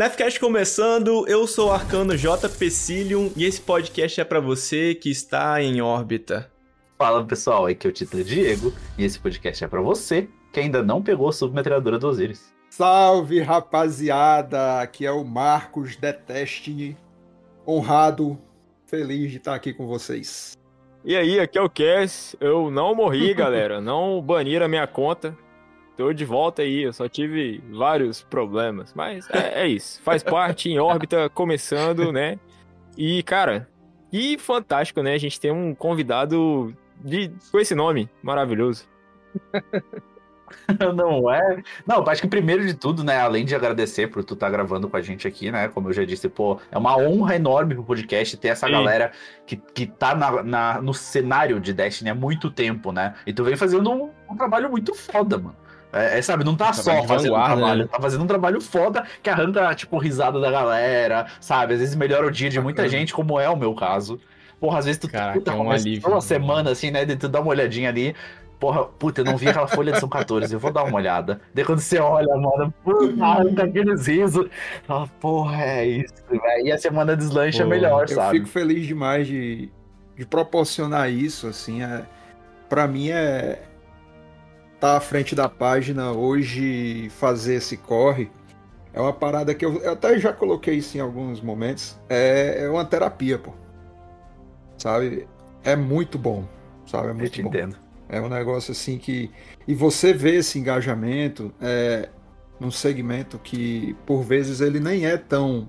Nefcast começando, eu sou o Arcano J. Pecilium e esse podcast é para você que está em órbita. Fala pessoal, aqui é o Tito Diego e esse podcast é para você que ainda não pegou a submetralhadora do Osiris. Salve rapaziada, aqui é o Marcos Deteste, honrado, feliz de estar aqui com vocês. E aí, aqui é o Cass, eu não morri galera, não baniram a minha conta, Tô de volta aí, eu só tive vários problemas. Mas é, é isso. Faz parte em órbita, começando, né? E, cara, que fantástico, né? A gente tem um convidado de, com esse nome maravilhoso. Não é? Não, acho que primeiro de tudo, né? Além de agradecer por tu estar tá gravando com a gente aqui, né? Como eu já disse, pô, é uma honra enorme pro podcast ter essa Sim. galera que, que tá na, na, no cenário de Destiny há muito tempo, né? E tu vem fazendo um, um trabalho muito foda, mano. É, é, sabe, não tá só fazendo um trabalho, né? tá fazendo um trabalho foda que arranca, tipo, risada da galera, sabe? Às vezes melhora o dia de muita gente, como é o meu caso. Porra, às vezes tu Caraca, puta, é um alívio, uma semana assim, né? De tu dar uma olhadinha ali. Porra, puta, eu não vi aquela folha de São 14, eu vou dar uma olhada. Daí quando você olha, mano, puta, arranca aqueles risos. Porra, é isso, velho. E a semana deslancha Pô, melhor, eu sabe? Eu fico feliz demais de, de proporcionar isso, assim. É, pra mim é, tá à frente da página hoje fazer esse corre é uma parada que eu, eu até já coloquei isso em alguns momentos. É, é, uma terapia, pô. Sabe? É muito bom. Sabe? É muito eu te bom. entendo. É um negócio assim que. E você vê esse engajamento é, num segmento que, por vezes, ele nem é tão,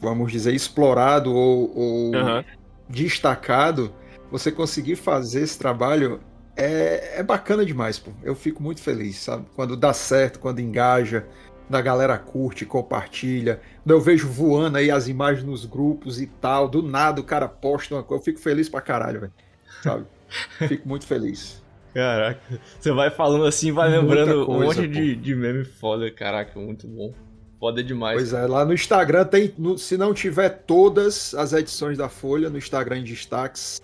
vamos dizer, explorado ou, ou uhum. destacado. Você conseguir fazer esse trabalho é, é bacana demais, pô. Eu fico muito feliz, sabe? Quando dá certo, quando engaja, da galera curte, compartilha. Eu vejo voando aí as imagens nos grupos e tal, do nada o cara posta uma coisa, eu fico feliz pra caralho, velho. Sabe? fico muito feliz. Caraca, você vai falando assim, vai lembrando coisa, um monte de, de meme foda, caraca, muito bom. Foda demais. Pois é, lá no Instagram tem, no, se não tiver todas as edições da Folha, no Instagram em destaques,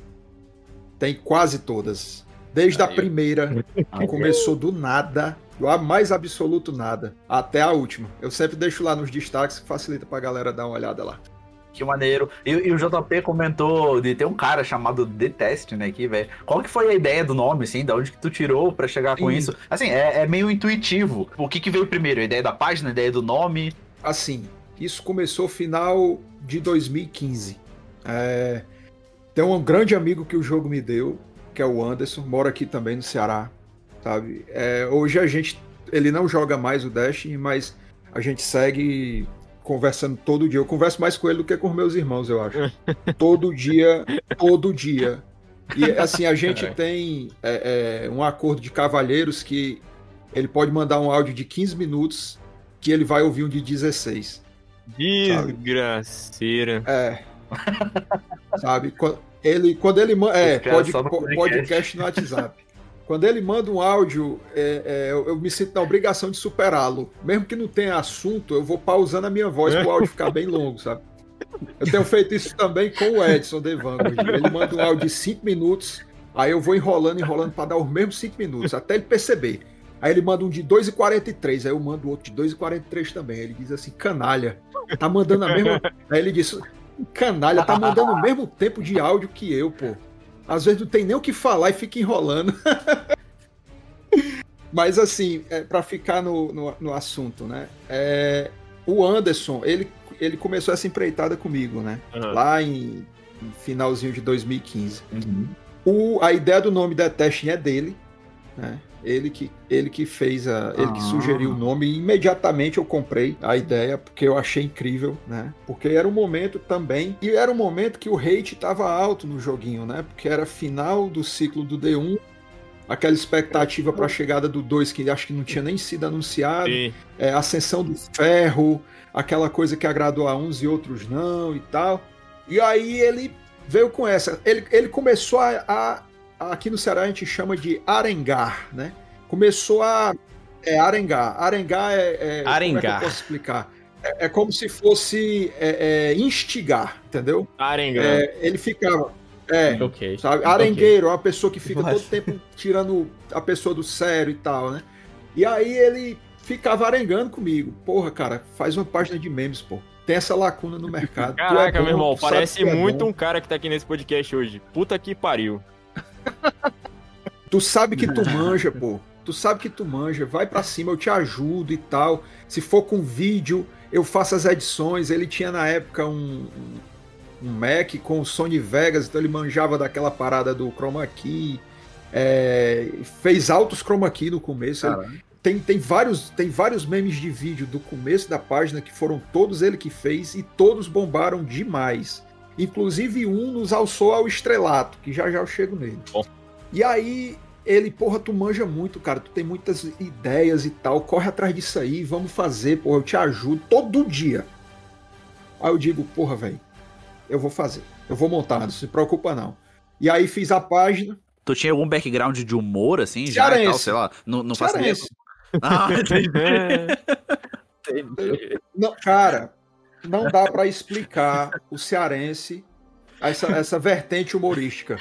tem quase todas. Desde Aí. a primeira, que começou do nada, do mais absoluto nada, até a última. Eu sempre deixo lá nos destaques que facilita pra galera dar uma olhada lá. Que maneiro. E, e, o JP comentou de ter um cara chamado Detest, né, aqui, velho. Qual que foi a ideia do nome, assim? Da onde que tu tirou para chegar com Sim. isso? Assim, é, é, meio intuitivo. O que que veio primeiro? A ideia da página, a ideia do nome? Assim, isso começou final de 2015. É... Tem um grande amigo que o jogo me deu, que é o Anderson, mora aqui também no Ceará, sabe? É, hoje a gente, ele não joga mais o Destiny, mas a gente segue conversando todo dia. Eu converso mais com ele do que com meus irmãos, eu acho. todo dia, todo dia. E assim, a gente é. tem é, é, um acordo de cavalheiros que ele pode mandar um áudio de 15 minutos que ele vai ouvir um de 16. Desgraceira. É. sabe? Ele, quando ele manda. É, pod, podcast no WhatsApp. Quando ele manda um áudio, é, é, eu, eu, me sinto na obrigação de superá-lo. Mesmo que não tenha assunto, eu vou pausando a minha voz para o áudio ficar bem longo, sabe? Eu tenho feito isso também com o Edson Devango. Ele manda um áudio de 5 minutos, aí eu vou enrolando, enrolando para dar os mesmos 5 minutos, até ele perceber. Aí ele manda um de 2,43, aí eu mando outro de 2,43 também. Aí ele diz assim, canalha, tá mandando a mesma. Aí ele diz, Canalha, tá mandando o mesmo tempo de áudio que eu, pô. Às vezes não tem nem o que falar e fica enrolando. Mas assim, é, para ficar no, no, no, assunto, né? É, o Anderson, ele, ele começou essa empreitada comigo, né? Uhum. Lá em, em, finalzinho de 2015. Uhum. O, a ideia do nome da Testing é dele, né? Ele que, ele que fez a. Ele ah. que sugeriu o nome e imediatamente eu comprei a ideia, porque eu achei incrível, né? Porque era um momento também. E era um momento que o hate estava alto no joguinho, né? Porque era final do ciclo do D1. Aquela expectativa para a chegada do 2, que acho que não tinha nem sido anunciado. É, ascensão do ferro, aquela coisa que agradou a uns e outros não e tal. E aí ele veio com essa. Ele, ele começou a, a aqui no Ceará a gente chama de arengar, né? Começou a. É arengar. Arengar é. é arengar. Como é que eu posso explicar? É, é como se fosse é, é instigar, entendeu? Arengar. É, ele ficava. É, okay. sabe? Arengueiro é uma pessoa que fica todo tempo tirando a pessoa do sério e tal, né? E aí ele ficava arengando comigo. Porra, cara, faz uma página de memes, pô. Tem essa lacuna no mercado. Caraca, é bom, meu irmão, parece é muito um cara que tá aqui nesse podcast hoje. Puta que pariu. Tu sabe que tu manja, pô. Tu sabe que tu manja. Vai para cima, eu te ajudo e tal. Se for com vídeo, eu faço as edições. Ele tinha na época um, um Mac com o Sony Vegas, então ele manjava daquela parada do Chroma Key. É, fez altos chroma key no começo. Ele, tem, tem, vários, tem vários memes de vídeo do começo da página que foram todos ele que fez e todos bombaram demais. Inclusive um nos alçou ao estrelato, que já já eu chego nele. Bom. E aí ele, porra, tu manja muito, cara, tu tem muitas ideias e tal, corre atrás disso aí, vamos fazer, porra, eu te ajudo todo dia. Aí eu digo, porra, velho, eu vou fazer, eu vou montar, não se preocupa não. E aí fiz a página, Tu tinha algum background de humor, assim, já e tal, sei lá? Não, não faço ideia. Ah, entendi. Não, cara, não dá para explicar o cearense, essa, essa vertente humorística.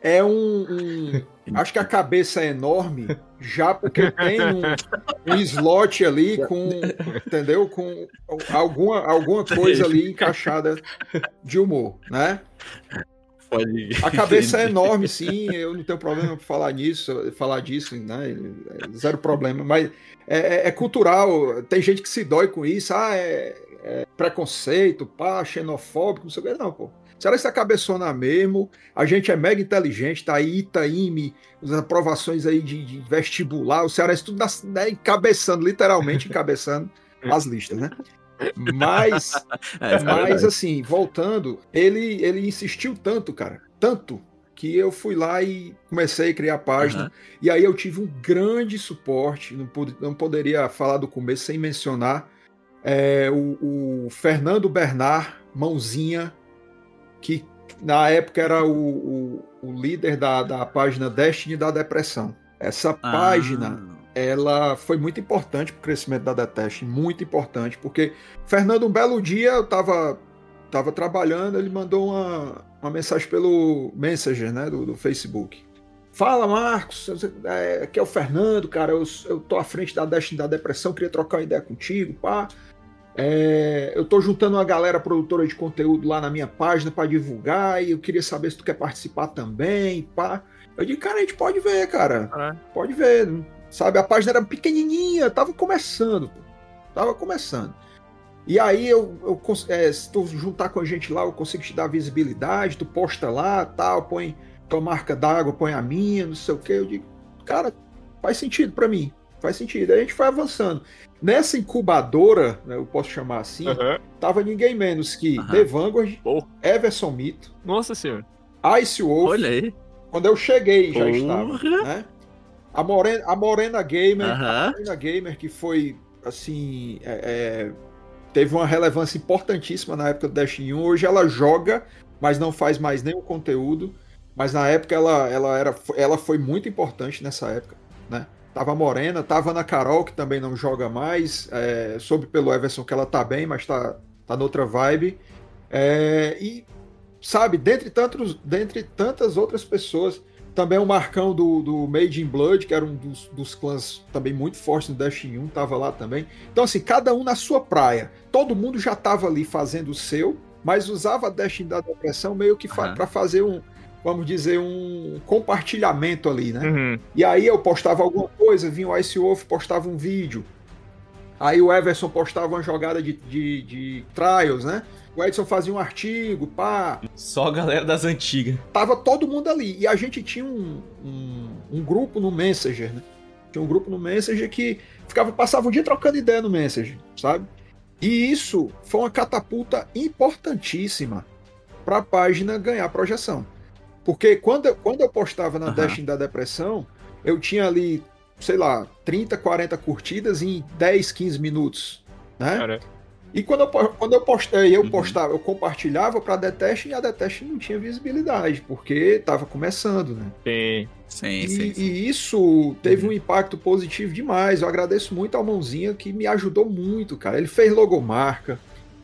É um, um, Acho que a cabeça é enorme, já porque tem um, um slot ali com. Entendeu? Com alguma, alguma coisa ali encaixada de humor, né? Pode... A cabeça é enorme, sim, eu não tenho problema falar nisso, falar disso, né? Zero problema, mas é, é, é, cultural, tem gente que se dói com isso, ah, é, é preconceito, pá, xenofóbico, não sei o que, não, pô. Será que essa cabeçona mesmo? A gente é mega inteligente, tá aí Itaime, as aprovações aí de, de vestibular, o Ceará tudo né, encabeçando, literalmente encabeçando as listas, né? Mas, é, é mas assim, voltando, ele, ele insistiu tanto, cara, tanto, que eu fui lá e comecei a criar a página. Uhum. E aí eu tive um grande suporte, não, não poderia falar do começo sem mencionar é, o, o, Fernando Bernard, mãozinha, que na época era o, o, o líder da, da página Destiny da Depressão. Essa ah. página ela foi muito importante para o crescimento da Detest, muito importante, porque Fernando, um belo dia eu estava tava trabalhando, ele mandou uma, uma mensagem pelo Messenger, né, do, do Facebook. Fala, Marcos, é, aqui é o Fernando, cara, eu, eu tô à frente da Destiny da Depressão, queria trocar uma ideia contigo, pá. É, eu tô juntando uma galera produtora de conteúdo lá na minha página para divulgar e eu queria saber se tu quer participar também, pá. Eu disse, cara, a gente pode ver, cara. É. Pode ver. Sabe, a página era pequenininha, tava começando, tava começando. E aí eu, eu é, se tu juntar com a gente lá, eu consigo te dar visibilidade, tu posta lá, tal, põe tua marca d'água, põe a minha, não sei o que. Eu digo, cara, faz sentido para mim, faz sentido. Aí a gente foi avançando. Nessa incubadora, né, eu posso chamar assim, uhum. tava ninguém menos que uhum. The Vanguard, oh. Everson Mito. Nossa senhora. Ice Wolf. Olha aí. Quando eu cheguei, já estava. Né? A Morena, a Morena Gamer, a Morena Gamer que foi assim, é, é, teve uma relevância importantíssima na época do Destiny 1. Hoje ela joga, mas não faz mais nenhum conteúdo. Mas na época ela, ela, era, ela foi muito importante nessa época, né? Tava Morena, tava na Carol, que também não joga mais. É, soube pelo Everson que ela tá bem, mas tá, tá noutra vibe. É, e, sabe, dentre, tantos, dentre tantas outras pessoas, também o Marcão do, do Made in Blood, que era um dos, dos clãs também muito fortes no Destiny 1, tava lá também. Então, assim, cada um na sua praia. Todo mundo já tava ali fazendo o seu, mas usava a Destiny da Depressão meio que uhum. para fazer um, vamos dizer, um compartilhamento ali, né? Uhum. E aí eu postava alguma coisa, vinha o Ice Wolf, postava um vídeo. Aí o Everson postava uma jogada de, de, de trials, né? O Edson fazia um artigo, pá. Só a galera das antigas. Tava todo mundo ali. E a gente tinha um, um, um, grupo no Messenger, né? Tinha um grupo no Messenger que ficava, passava o dia trocando ideia no Messenger, sabe? E isso foi uma catapulta importantíssima para a página ganhar projeção. Porque quando eu, quando eu postava na uhum. Destiny da Depressão, eu tinha ali, sei lá, 30, 40 curtidas em 10, 15 minutos, né? Cara. E quando eu, quando eu postei, eu uhum. postava, eu compartilhava para a Detest e a Detest não tinha visibilidade, porque estava começando, né? Sim. Sim, e, sim, sim. e isso teve uhum. um impacto positivo demais. Eu agradeço muito ao Mãozinha que me ajudou muito, cara. Ele fez logomarca,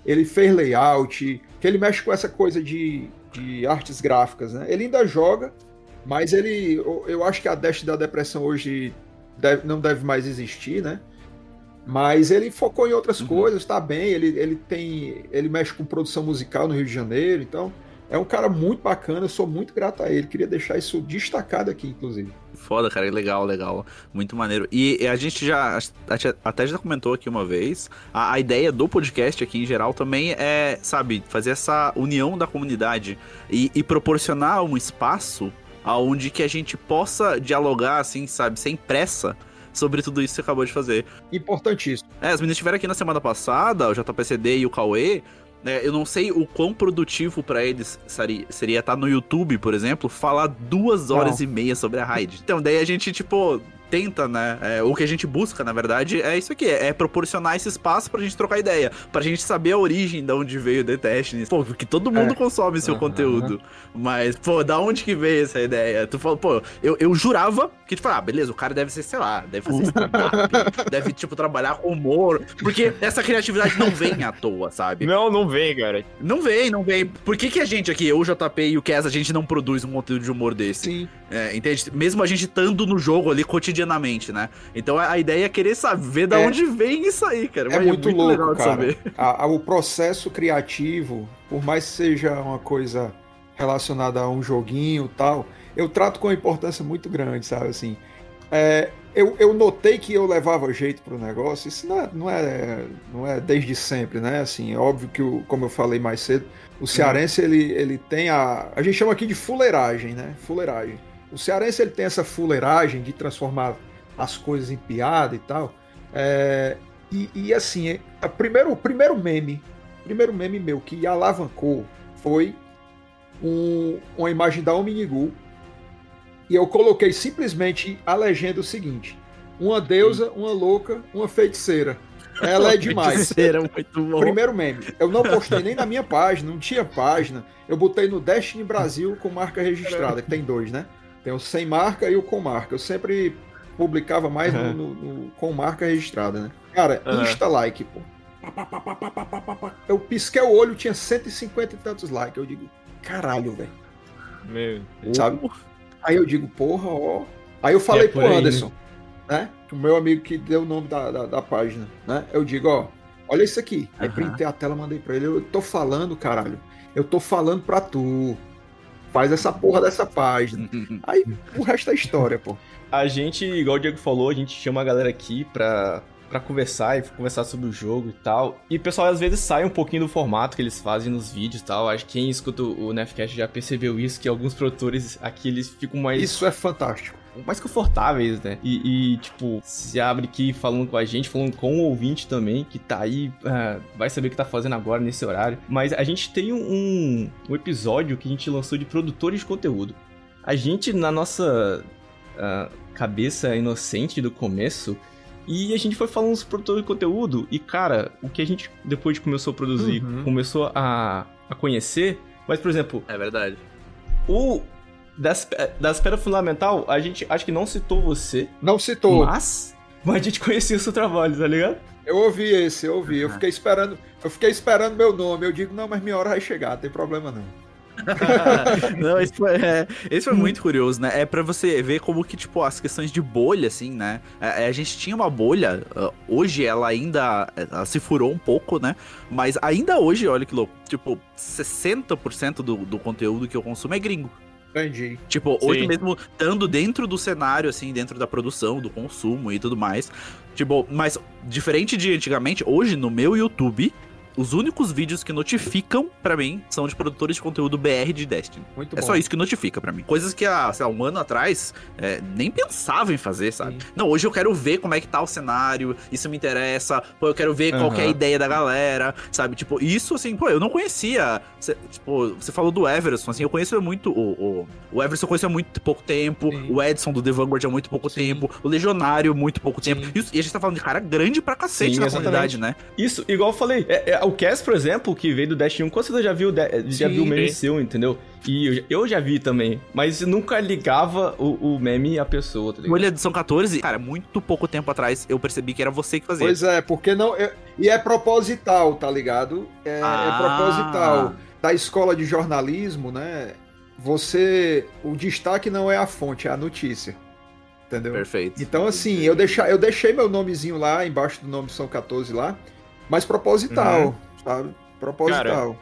ele fez layout, que ele mexe com essa coisa de, de artes gráficas, né? Ele ainda joga, mas ele. Eu, acho que a Dash da Depressão hoje deve, não deve mais existir, né? Mas ele focou em outras uhum. coisas, tá bem, ele, ele tem. Ele mexe com produção musical no Rio de Janeiro, então é um cara muito bacana, eu sou muito grato a ele. Queria deixar isso destacado aqui, inclusive. Foda, cara, legal, legal. Muito maneiro. E a gente já até já comentou aqui uma vez, a, a ideia do podcast aqui em geral também é, sabe, fazer essa união da comunidade e, e proporcionar um espaço aonde que a gente possa dialogar, assim, sabe, sem pressa sobre tudo isso que você acabou de fazer. Importantíssimo. É, as meninas estiveram aqui na semana passada, o JPCD e o Cauê, né, eu não sei o quão produtivo para eles seria, seria estar no YouTube, por exemplo, falar duas horas não. e meia sobre a Raid. Então, daí a gente, tipo, tenta, né? É, o que a gente busca, na verdade, é isso aqui: é proporcionar esse espaço pra gente trocar ideia, pra gente saber a origem de onde veio o The Destiny. Pô, porque todo mundo é. consome seu uhum. conteúdo. Mas, pô, da onde que veio essa ideia? Tu falou, pô, eu, eu jurava que, tipo, ah, beleza, o cara deve ser, sei lá, deve fazer stand-up, deve, tipo, trabalhar com humor. Porque essa criatividade não vem à toa, sabe? Não, não vem, cara. Não vem, não vem. Por que, que a gente aqui, eu, o JP e o Kes, a gente não produz um conteúdo de humor desse? Sim. É, entende? Mesmo a gente estando no jogo ali cotidianamente, né? Então a ideia é querer saber de é, onde vem isso aí, cara. É, muito, é muito louco, cara. A, a, o processo criativo, por mais que seja uma coisa relacionada a um joguinho tal, eu trato com uma importância muito grande, sabe? Assim, é, eu, eu notei que eu levava jeito pro negócio. Isso não é, não é, não é desde sempre, né? Assim, é óbvio que, o, como eu falei mais cedo, o cearense ele, ele tem a. A gente chama aqui de fuleiragem, né? Fuleiragem. O cearense ele tem essa fuleiragem de transformar as coisas em piada e tal. É, e, e, assim, a primeiro, o primeiro meme, primeiro meme meu que alavancou foi um, uma imagem da Omnigul e eu coloquei simplesmente a legenda o seguinte: uma deusa, uma louca, uma feiticeira. Ela é demais. feiticeira, muito bom. Primeiro meme. Eu não postei nem na minha página, não tinha página. Eu botei no Destiny Brasil com marca registrada, que tem dois, né? Tem o sem marca e o com marca. Eu sempre publicava mais uhum. no, no, no, com marca registrada, né? Cara, uhum. insta like, pô. Eu pisquei o olho, tinha 150 e tantos likes. Eu digo, caralho, velho. Meu Sabe? Aí eu digo, porra, ó. Aí eu falei é pro aí, Anderson, né? né? O meu amigo que deu o nome da, da, da página, né? Eu digo, ó, olha isso aqui. Aí uhum. printei a tela, mandei pra ele. Eu tô falando, caralho. Eu tô falando pra tu. Faz essa porra dessa página. Aí o resto é história, pô. A gente, igual o Diego falou, a gente chama a galera aqui pra, pra conversar e conversar sobre o jogo e tal. E o pessoal às vezes sai um pouquinho do formato que eles fazem nos vídeos e tal. Acho que quem escuta o Nefcast já percebeu isso, que alguns produtores aqui eles ficam mais. Isso é fantástico mais confortáveis, né? E, e, tipo, se abre aqui falando com a gente, falando com o ouvinte também, que tá aí, uh, vai saber o que tá fazendo agora nesse horário. Mas a gente tem um, um episódio que a gente lançou de produtores de conteúdo. A gente, na nossa uh, cabeça inocente do começo, e a gente foi falando sobre produtores de conteúdo, e cara, o que a gente, depois de começou a produzir, uhum. começou a, a conhecer, mas, por exemplo... É verdade. O, das, das pedras fundamental, a gente acho que não citou você. Não citou. Mas, mas a gente conhecia o seu trabalho, tá ligado? Eu ouvi esse, eu ouvi. Eu fiquei esperando, eu fiquei esperando meu nome. Eu digo, não, mas minha hora vai chegar, não tem problema não. não, esse foi, é, esse foi muito curioso, né? É para você ver como que, tipo, as questões de bolha, assim, né? A, é, a gente tinha uma bolha, uh, hoje ela ainda ela se furou um pouco, né? Mas ainda hoje, olha que louco, tipo, 60% do, do conteúdo que eu consumo é gringo. Entendi. Tipo, Sim. hoje mesmo, estando dentro do cenário, assim, dentro da produção, do consumo e tudo mais. Tipo, mas diferente de antigamente, hoje no meu YouTube, os únicos vídeos que notificam para mim são de produtores de conteúdo BR de Destiny. Muito é bom. só isso que notifica para mim. Coisas que há, sei lá, um ano atrás é, nem pensava em fazer, sabe? Sim. Não, hoje eu quero ver como é que tá o cenário, isso me interessa, pô, eu quero ver uhum. qual é a ideia da galera, sabe? Tipo, isso assim, pô, eu não conhecia. Cê, tipo, você falou do Everson, assim, eu conheço muito o. O, o Everson eu conheço há muito pouco tempo, Sim. o Edson do The Vanguard há muito pouco Sim. tempo, o Legionário muito pouco tempo. E, e, a gente tá falando de cara grande pra cacete na comunidade, né? Isso, igual eu falei, é, é, o Cass, por exemplo, que veio do Dash 1, com certeza já viu, já viu o meme seu, entendeu? E eu, eu, já vi também, mas nunca ligava o, o meme à pessoa, tá ligado? Olha, edição 14, cara, muito pouco tempo atrás eu percebi que era você que fazia. Pois é, porque não. É, e é proposital, tá ligado? É, é ah. é proposital. Da escola de jornalismo, né? Você. O destaque não é a fonte, é a notícia. Entendeu? Perfeito. Então, assim, eu, deixa, eu deixei meu nomezinho lá, embaixo do nome São 14 lá, mas proposital, uhum. sabe? Proposital. Cara,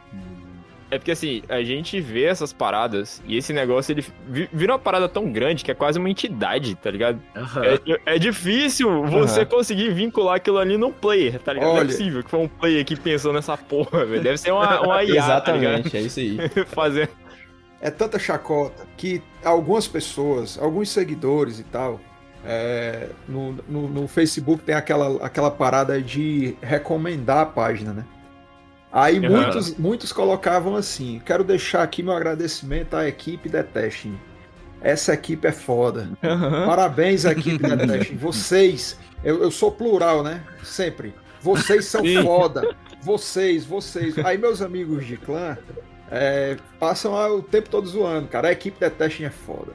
é porque assim, a gente vê essas paradas e esse negócio ele vira uma parada tão grande que é quase uma entidade, tá ligado? Uhum. É, é, difícil você uhum. conseguir vincular aquilo ali num player, tá ligado? Olha... Não é possível que foi um player que pensou nessa porra, velho. Deve ser uma, uma IA, tá Exatamente, tá é isso aí. Fazer. É tanta chacota que algumas pessoas, alguns seguidores e tal, é, no, no, no, Facebook tem aquela, aquela parada de recomendar a página, né? Aí uhum. muitos, muitos colocavam assim: quero deixar aqui meu agradecimento à equipe Detesting. Essa equipe é foda. Uhum. Parabéns, equipe Detesting. Vocês, eu, eu sou plural, né? Sempre. Vocês são foda. Vocês, vocês. Aí meus amigos de clã é, passam o tempo todo zoando, cara. A equipe Detesting é foda.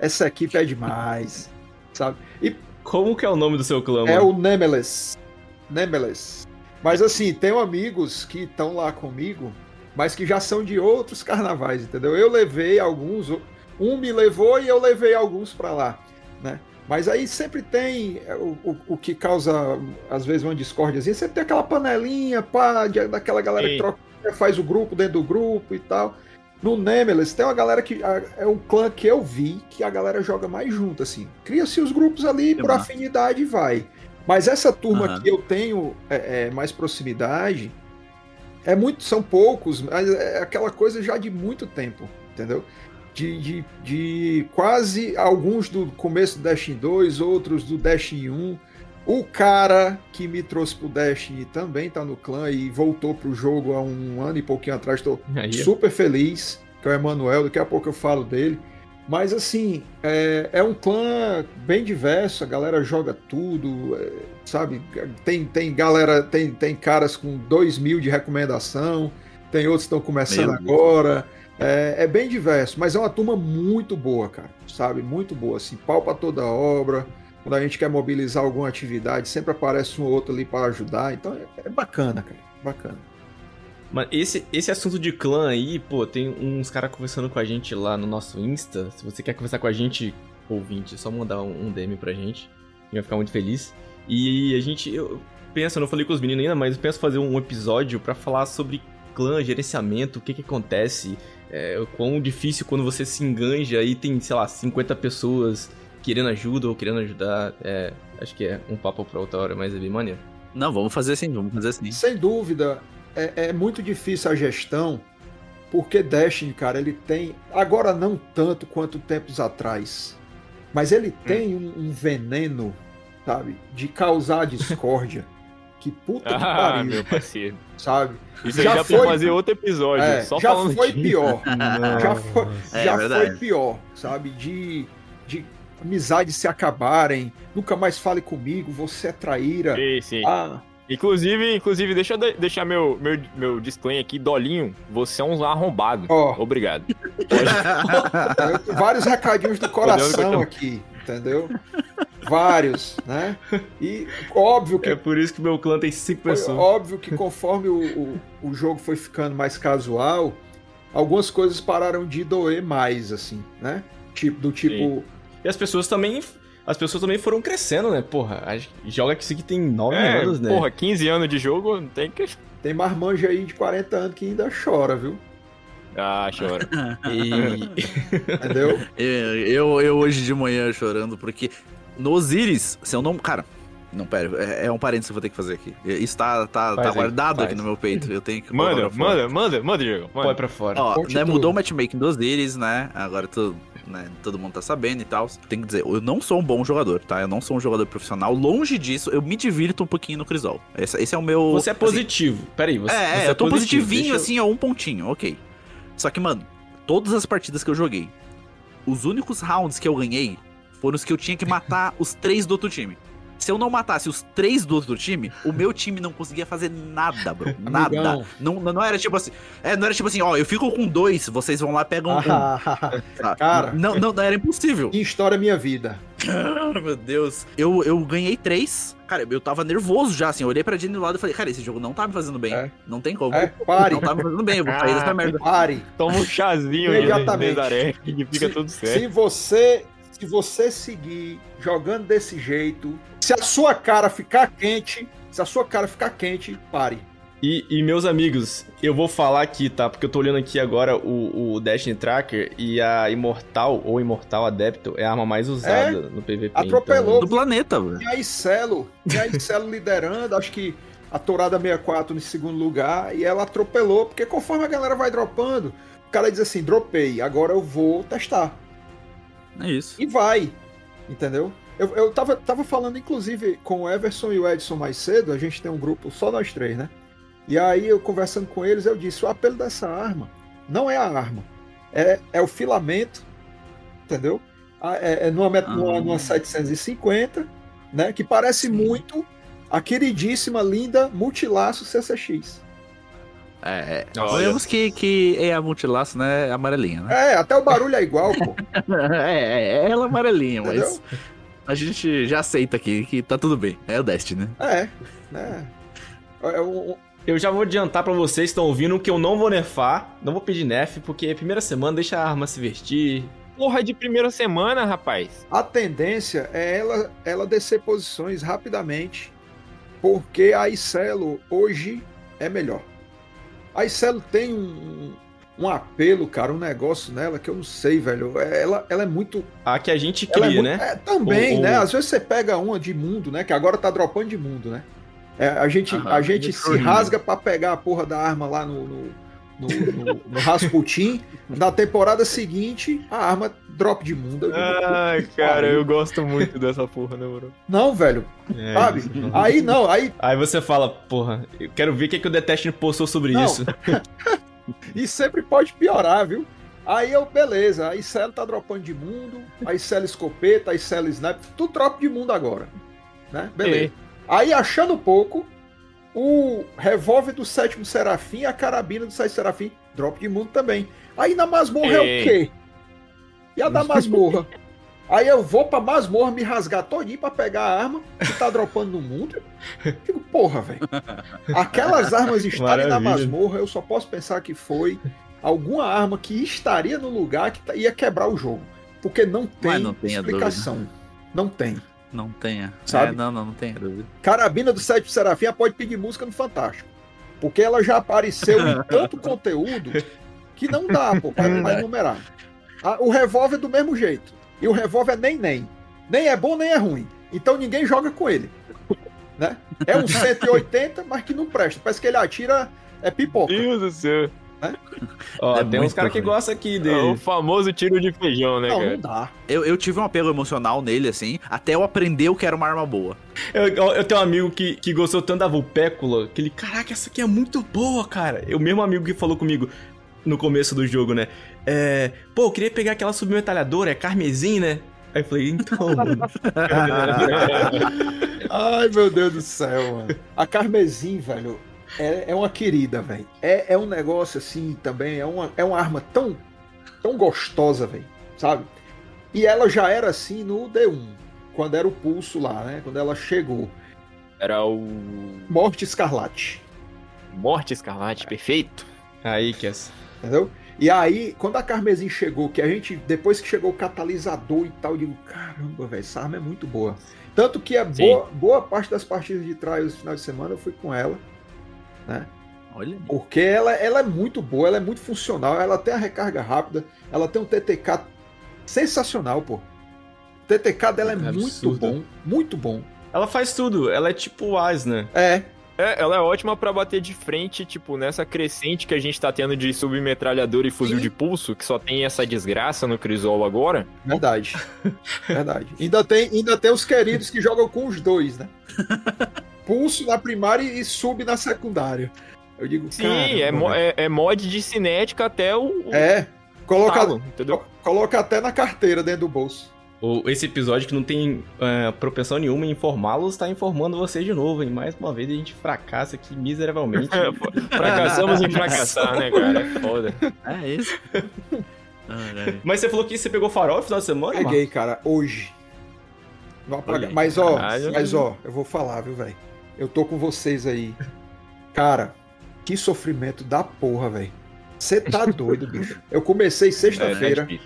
Essa equipe é demais. Sabe? E como que é o nome do seu clã? É o Nemeles. Nemeles. Mas assim, tenho amigos que estão lá comigo, mas que já são de outros carnavais, entendeu? Eu levei alguns, um me levou e eu levei alguns para lá, né? Mas aí sempre tem é, o, o, o, que causa, às vezes, uma discórdia. Sempre tem aquela panelinha, pá, de, daquela galera Sim. que troca, faz o grupo dentro do grupo e tal. No Nemesis tem uma galera que é um clã que eu vi que a galera joga mais junto, assim. Cria-se os grupos ali por afinidade e vai. Mas essa turma uhum. que eu tenho é, é, mais proximidade é muito, são poucos, mas é aquela coisa já de muito tempo, entendeu? De, de, de quase alguns do começo do Destiny 2, outros do Destiny 1. O cara que me trouxe pro Destiny também tá no clã e voltou pro jogo há um ano e pouquinho atrás. Tô super feliz, que é o Emanuel, daqui a pouco eu falo dele. Mas assim, é, é, um clã bem diverso, a galera joga tudo, é, sabe? Tem, tem galera, tem, tem caras com 2 mil de recomendação, tem outros que estão começando Meu agora. É, é, bem diverso, mas é uma turma muito boa, cara, sabe? Muito boa, assim, pau pra toda obra. Quando a gente quer mobilizar alguma atividade, sempre aparece um ou outro ali para ajudar. Então é, é bacana, cara, bacana. Mas esse, esse assunto de clã aí, pô, tem uns caras conversando com a gente lá no nosso Insta. Se você quer conversar com a gente, ouvinte, é só mandar um, um DM pra gente. A gente vai ficar muito feliz. E a gente, eu penso, eu não falei com os meninos ainda, mas eu penso fazer um episódio para falar sobre clã, gerenciamento, o que que acontece, é, quão difícil quando você se enganja e tem, sei lá, 50 pessoas querendo ajuda ou querendo ajudar. É, acho que é um papo pra outra hora, mas é bem maneiro. Não, vamos fazer assim, vamos fazer assim. Sem dúvida é, é muito difícil a gestão, porque Destiny, cara, ele tem. Agora não tanto quanto tempos atrás. Mas ele hum. tem um, um, veneno, sabe? De causar discórdia. que puta que ah, pariu. meu parceiro. Sabe? Isso já, já foi fazer outro episódio. É, só já foi disso. pior. já foi, é, já foi pior, sabe? De amizades se acabarem. Nunca mais fale comigo, você é traíra. Sim, sim. Ah, Inclusive, inclusive deixa eu deixar meu, meu, meu disclaimer aqui, Dolinho, você é um arrombado. Oh. Obrigado. Vários recadinhos do coração aqui, entendeu? Vários, né? E óbvio que. É por isso que meu clã tem cinco pessoas. Óbvio que conforme o, o, o jogo foi ficando mais casual, algumas coisas pararam de doer mais, assim, né? Tipo, do tipo. Sim. E as pessoas também as pessoas também foram crescendo, né? Porra, joga que isso aqui tem 9 é, anos, né? Porra, 15 anos de jogo, tem que. Tem marmanja aí de 40 anos que ainda chora, viu? Ah, chora. e... Entendeu? Eu, eu, eu, hoje de manhã chorando, porque no Osiris, se eu não. Cara, não, pera, é, é um parênteses que eu vou ter que fazer aqui. Isso tá, tá, tá guardado aqui no meu peito. Eu tenho que. Manda, manda, manda, manda, Diego. Põe pra fora. Ó, né, mudou o matchmaking dos Osiris, né? Agora tu né? Todo mundo tá sabendo e tal. Tem que dizer, eu não sou um bom jogador, tá? Eu não sou um jogador profissional. Longe disso, eu me divirto um pouquinho no Crisol. Esse, esse é o meu. Você é assim, positivo. Assim, Peraí, você. É, você é eu tô positivinho, assim, a um pontinho, ok. Só que, mano, todas as partidas que eu joguei, os únicos rounds que eu ganhei foram os que eu tinha que matar os três do outro time. Se eu não matasse os três do outro time, o meu time não conseguia fazer nada, bro. Nada. Não, não era tipo assim. É, não era tipo assim, ó, eu fico com dois, vocês vão lá e pegam um. Cara. Não, não, não, era impossível. Que história minha vida. meu Deus. Eu, eu ganhei três. Cara, eu tava nervoso já, assim. Eu olhei pra Jenny do lado e falei, cara, esse jogo não tá me fazendo bem. É. Não tem como. É, pare. Não tá me fazendo bem, eu vou sair dessa merda. Pare. Toma um chazinho Imediatamente. de Nezaré e fica se, tudo certo. Se você Se você seguir jogando desse jeito, se a sua cara ficar quente, se a sua cara ficar quente, pare. E, e, meus amigos, eu vou falar aqui, tá? Porque eu tô olhando aqui agora o, o Destiny Tracker e a Imortal, ou Imortal Adepto, é a arma mais usada é, no PVP. Atropelou. Então... Do planeta, velho. E a Icelo, e a Icelo liderando, acho que a Tourada 64 no segundo lugar, e ela atropelou, porque conforme a galera vai dropando, o cara diz assim, dropei, agora eu vou testar. É isso. E vai, entendeu? Eu, eu tava, tava falando, inclusive, com o Everson e o Edson mais cedo, a gente tem um grupo, só nós três, né? E aí, eu conversando com eles, eu disse: o apelo dessa arma não é a arma, é, é o filamento, entendeu? É, é numa, ah. numa, numa 750, né? Que parece Sim. muito a queridíssima, linda Multilaço CCX. É, sabemos que, que é a multilaço, né? Amarelinha, né? É, até o barulho é igual, pô. é, é, ela é amarelinha, Entendeu? mas a gente já aceita aqui que tá tudo bem. É o Destiny, né? É, né? É, um, eu já vou adiantar para vocês que estão ouvindo que eu não vou nerfar, não vou pedir nerf, porque é primeira semana deixa a arma se vestir. Porra de primeira semana, rapaz. A tendência é ela, ela descer posições rapidamente, porque a Icelo hoje é melhor. A Icelo tem um, um apelo, cara, um negócio nela que eu não sei, velho. Ela, ela é muito. A que a gente cria, é muito, né? É, também, né? Às vezes você pega uma de mundo, né? Que agora tá dropando de mundo, né? É, a gente, Aham, a gente se rasga para pegar a porra da arma lá no, no, no, no, no Rasputin. Na temporada seguinte, a arma drop de mundo. Ai, cara, eu gosto muito dessa porra, né, mano? Não, velho. É, sabe? Não... Aí não, aí. Aí você fala, porra, eu quero ver o que, que o Detest postou sobre não. isso. e sempre pode piorar, viu? Aí eu, beleza, a Icelo tá dropando de mundo, a Icelo escopeta, a Icelo sniper, tudo drop de mundo agora. Né? Beleza. Ei. Aí, achando pouco, o revólver do sétimo Serafim e a carabina do sétimo Serafim, drop de mundo também. Aí na masmorra é o quê? E a da masmorra? Aí eu vou pra masmorra me rasgar todinho pra pegar a arma que tá dropando no mundo. Fico, porra, velho. Aquelas armas estarem na masmorra, eu só posso pensar que foi alguma arma que estaria no lugar que ia quebrar o jogo. Porque não tem não explicação. Não tem. Não tenha. Sabe? É, não, não, não tenha dúvida. Carabina do Sete Serafim pode pedir música no Fantástico. Porque ela já apareceu em tanto conteúdo que não dá, pô, pra mais numerar. o revólver é do mesmo jeito. E o revólver é nem nem. Nem é bom, nem é ruim. Então ninguém joga com ele. Né? É um 180, mas que não presta. Parece que ele atira é pipoca. Deus do céu. Ó, é tem uns caras que gostam aqui dele. É o famoso tiro de feijão, né, não, cara? Não dá. Eu, eu tive um apelo emocional nele, assim, até eu aprender o que era uma arma boa. Eu, eu, eu tenho um amigo que, que gostou tanto da Vulpécula, que ele, caraca, essa aqui é muito boa, cara. É o mesmo amigo que falou comigo no começo do jogo, né? É, pô, eu queria pegar aquela submetralhadora, é carmesim, né? Aí eu falei, então. Ai, meu Deus do céu, mano. A carmesim, velho, é, é uma querida, velho. É, é um negócio assim também, é uma, é uma arma tão, tão gostosa, velho, sabe? E ela já era assim no D1, quando era o pulso lá, né? Quando ela chegou. Era o. Morte Escarlate. Morte Escarlate, perfeito. Aí que é. Entendeu? E aí, quando a Carmesim chegou, que a gente, depois que chegou o catalisador e tal, eu digo, caramba, velho, essa arma é muito boa. Tanto que a boa, boa parte das partidas de trials no final de semana eu fui com ela né? Olha. Porque ela, ela é muito boa, ela é muito funcional, ela tem a recarga rápida, ela tem um TTK sensacional, pô. O TTK dela é, é muito bom, muito bom. Ela faz tudo, ela é tipo o Asner. É. É, ela é ótima para bater de frente, tipo, nessa crescente que a gente tá tendo de submetralhador e fuzil Sim. de pulso, que só tem essa desgraça no Crisol agora. Verdade. Verdade. Ainda tem, ainda tem os queridos que jogam com os dois, né? pulso na primária e sub na secundária. Eu digo, Sim, é, mo é, é, mod de cinética até o. É. Coloca, talo, entendeu? coloca até na carteira dentro do bolso. Esse episódio que não tem uh, propensão nenhuma em informá-los, está informando vocês de novo, hein? Mais uma vez a gente fracassa aqui miseravelmente. Fracassamos em fracassar, né, cara? É foda. É isso. Mas você falou que você pegou farol no final de semana? Peguei, cara, hoje. Mas ó, mas ó, eu vou falar, viu, velho? Eu tô com vocês aí. Cara, que sofrimento da porra, velho. Você tá doido, bicho. Eu comecei sexta-feira. É, é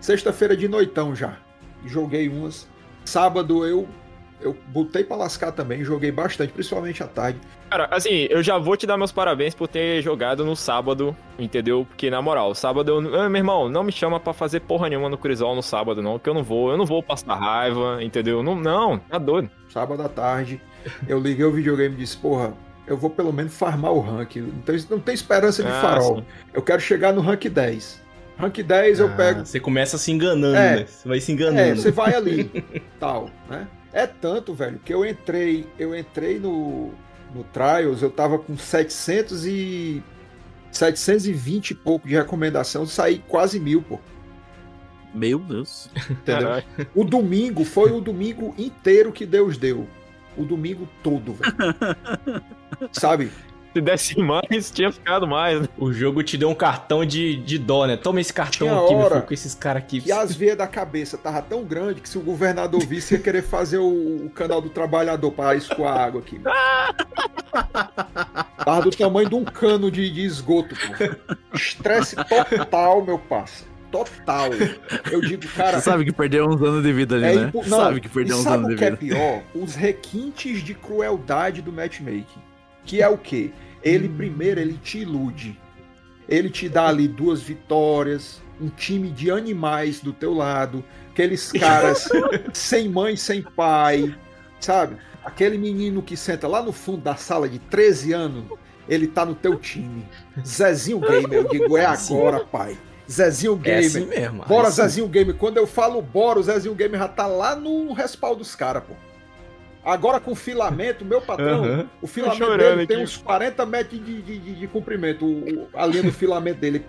sexta-feira de noitão já. joguei umas. Sábado eu eu botei pra lascar também, joguei bastante, principalmente à tarde. Cara, assim, eu já vou te dar meus parabéns por ter jogado no sábado, entendeu? Porque, na moral, sábado eu. Meu irmão, não me chama pra fazer porra nenhuma no Crisol no sábado, não, que eu não vou. Eu não vou passar raiva, entendeu? Não, não, tá doido. Sábado à tarde, eu liguei o videogame e disse, porra, eu vou pelo menos farmar o rank. Não tem, não tem esperança de ah, farol. Sim. Eu quero chegar no rank 10. Rank 10 ah, eu pego. Você começa se enganando, é, né? Você vai se enganando. É, você vai ali, tal, né? É tanto, velho, que eu entrei, eu entrei no, no Trials, eu tava com 700 e 720 e pouco de recomendação, saí quase mil, pô. Meu Deus. Entendeu? O domingo foi o domingo inteiro que Deus deu. O domingo todo, velho. Sabe? Se desse mais, tinha ficado mais. Né? O jogo te deu um cartão de, de dó, né? Toma esse cartão tinha aqui, meu filho, com esses caras aqui. Que as veias da cabeça tava tão grande que se o governador visse, ia querer fazer o, o canal do trabalhador para escoar água aqui. tava do tamanho de um cano de, de esgoto, pô. Estresse total, meu parceiro total. Eu digo, cara. Você sabe que perdeu uns anos de vida ali, é né? Impo... Não, sabe que perdeu uns anos de vida. Sabe o que é pior? Os requintes de crueldade do matchmaking. Que é o quê? Ele primeiro ele te ilude. Ele te dá ali duas vitórias, um time de animais do teu lado, aqueles caras sem mãe, sem pai, sabe? Aquele menino que senta lá no fundo da sala de 13 anos, ele tá no teu time. Zezinho Gamer, eu digo, é agora, pai. Zezinho Gamer. É assim mesmo. Bora, é assim. Zezinho Gamer. Quando eu falo bora, o Zezinho Gamer já tá lá no respaldo dos caras, pô. Agora com filamento, meu patrão, uhum. o filamento dele aqui. tem uns 40 metros de, de, de, de comprimento, o, a linha do filamento dele.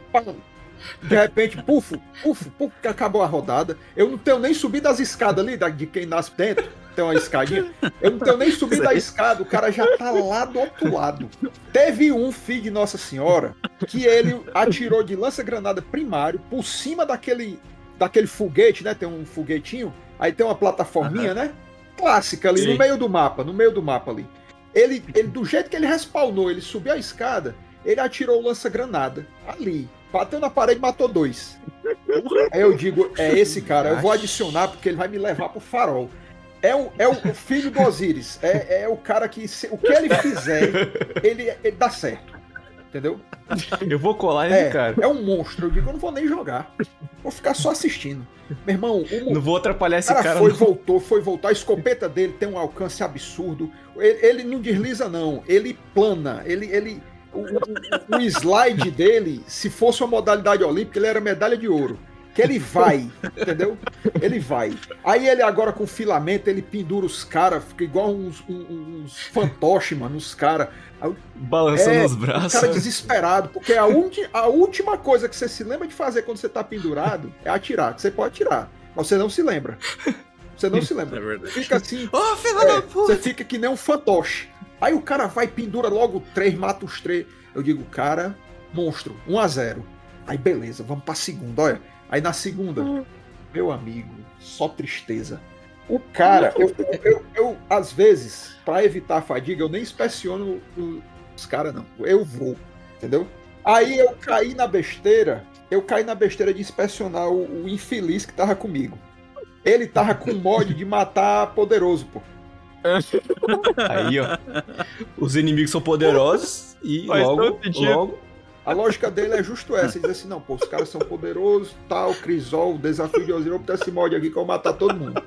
De repente, pufo, pufo, pufo, que acabou a rodada. Eu não tenho nem subido as escadas ali, de quem nasce dentro, tem uma escadinha. Eu não tenho nem subido a escada, o cara já tá lá do outro lado. Teve um de Nossa Senhora que ele atirou de lança-granada primário por cima daquele, daquele foguete, né? Tem um foguetinho, aí tem uma plataforminha, uhum. né? clássica ali, Sim. no meio do mapa, no meio do mapa ali. Ele, ele, do jeito que ele respawnou, ele subiu a escada, ele atirou o lança-granada ali. Bateu na parede e matou dois. Aí eu digo, é esse cara, eu vou adicionar porque ele vai me levar pro farol. É o, é o filho do Osiris. É, é o cara que, o que ele fizer, ele, ele dá certo. Entendeu? Eu vou colar nesse é, cara. É um monstro. Eu digo, eu não vou nem jogar. Vou ficar só assistindo. Meu irmão, o... não vou atrapalhar esse cara. cara foi, não. voltou, foi voltar. A escopeta dele tem um alcance absurdo. Ele, ele não desliza, não. Ele plana. Ele. ele o, o, o slide dele, se fosse uma modalidade olímpica, ele era medalha de ouro que ele vai, entendeu? Ele vai. Aí ele agora com filamento, ele pendura os caras, fica igual uns, uns, uns fantoches, mano, os caras. Balançando é, os braços. O cara desesperado, porque a, ulti, a última coisa que você se lembra de fazer quando você tá pendurado é atirar, que você pode atirar, mas você não se lembra. Você não se lembra. É verdade. Fica assim. Oh, filho é, da puta! Você fica que nem um fantoche. Aí o cara vai, pendura logo três, mata os três. Eu digo, cara, monstro, 1 a 0 Aí beleza, vamos pra segunda, olha. Aí na segunda, hum. meu amigo, só tristeza. O cara, eu, eu, eu, eu às vezes, para evitar a fadiga, eu nem inspeciono os caras, não. Eu vou, entendeu? Aí eu caí na besteira, eu caí na besteira de inspecionar o, o infeliz que tava comigo. Ele tava com mod de matar poderoso, pô. Aí, ó. Os inimigos são poderosos e Faz logo, logo a lógica dele é justo essa. Ele diz assim: não, pô, os caras são poderosos, tal, Crisol, desafio de Osiris, vou botar esse mod aqui que eu vou matar todo mundo.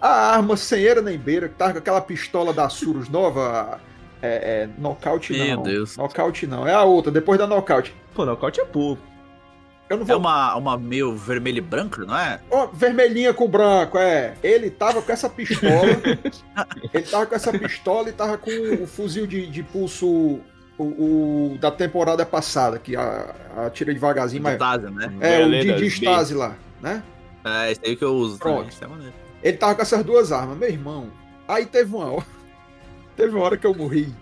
A arma sem era nem beira, que tá com aquela pistola da Surus nova. É, é nocaute não. Meu Deus. Nocaute não. É a outra, depois da nocaute. Pô, nocaute é pouco. Eu não vou... É uma, uma meio vermelho e branco, não é? Oh, vermelhinha com branco, é. Ele tava com essa pistola. ele tava com essa pistola e tava com o fuzil de, de pulso o, o, da temporada passada, que a, a tira devagarzinho, mas. Stasi, né? É, o de, de Stasi lá, né? É, esse aí que eu uso. Pronto. Também, é Ele tava com essas duas armas, meu irmão. Aí teve uma hora. Teve uma hora que eu morri.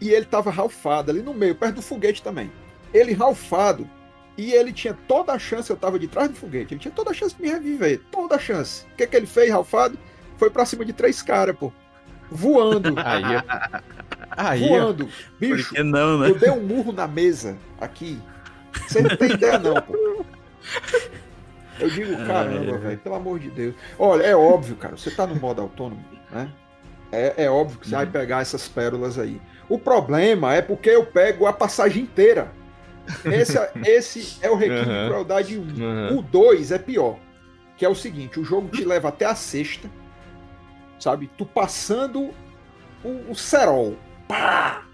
E ele tava ralfado ali no meio, perto do foguete também. Ele ralfado. E ele tinha toda a chance, eu tava de trás do foguete. Ele tinha toda a chance de me reviver. Toda a chance. O que, que ele fez, ralfado? Foi pra cima de três caras, pô. Voando. Aí, Aí, voando. Bicho, não, né? eu dei um murro na mesa aqui. Você não tem ideia, não, pô. Eu digo, caramba, velho, pelo amor de Deus. Olha, é óbvio, cara, você tá no modo autônomo, né? É, é óbvio que você uhum. vai pegar essas pérolas aí. O problema é porque eu pego a passagem inteira. Esse, é, esse é o requinte uhum. de crueldade 1. Uhum. O 2 é pior. Que é o seguinte: o jogo te leva até a sexta, sabe? Tu passando o, o cerol. Pá!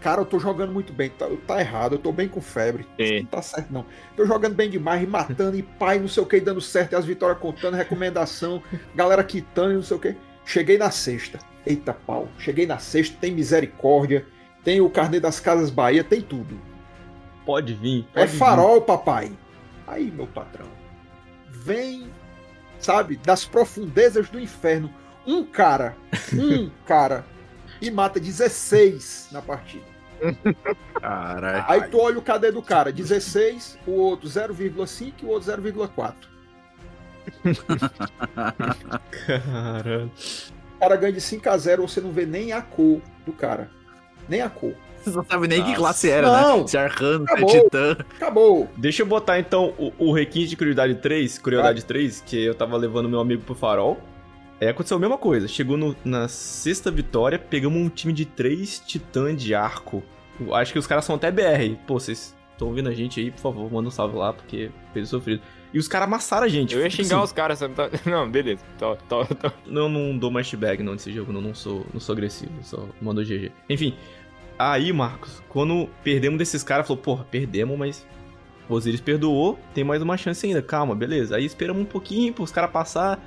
Cara, eu tô jogando muito bem. Tá, tá errado, eu tô bem com febre. Sim. Não tá certo, não. Tô jogando bem demais, e matando, e pai, não sei o que, dando certo, e as vitórias contando, recomendação, galera quitando, não sei o que. Cheguei na sexta. Eita pau. Cheguei na sexta, tem misericórdia, tem o carnê das Casas Bahia, tem tudo. Pode vir. É pode é farol, vir. papai. Aí, meu patrão. Vem, sabe, das profundezas do inferno. Um cara, um cara, e mata 16 na partida. Caralho. Aí tu olha o cadê do cara, 16, o outro 0,5 e o outro 0,4. Caralho. O cara ganha de 5 a 0 você não vê nem a cor do cara. Nem a cor. Você não sabe nem Nossa. que classe era, né? não, né? Se é arcano, se é titã. Acabou. Deixa eu botar então o, o requinte de curiosidade 3, curiosidade ah. 3, que eu tava levando meu amigo pro farol. É, aconteceu a mesma coisa. Chegou no, na sexta vitória, pegamos um time de três titãs de arco. Eu acho que os caras são até BR. Pô, vocês estão ouvindo a gente aí, por favor, manda um salve lá, porque fez sofrido. E os caras amassaram a gente. Eu ia xingar assim. os caras, sabe? Tá- não, beleza. Tô, tô, tô. Não, não dou mais back não nesse jogo, não, não sou, não sou agressivo, só mando GG. Enfim, aí, Marcos, quando perdemos desses caras, falou, porra, perdemos, mas o Osiris perdoou, tem mais uma chance ainda, calma, beleza. Aí esperamos um pouquinho pros caras passar,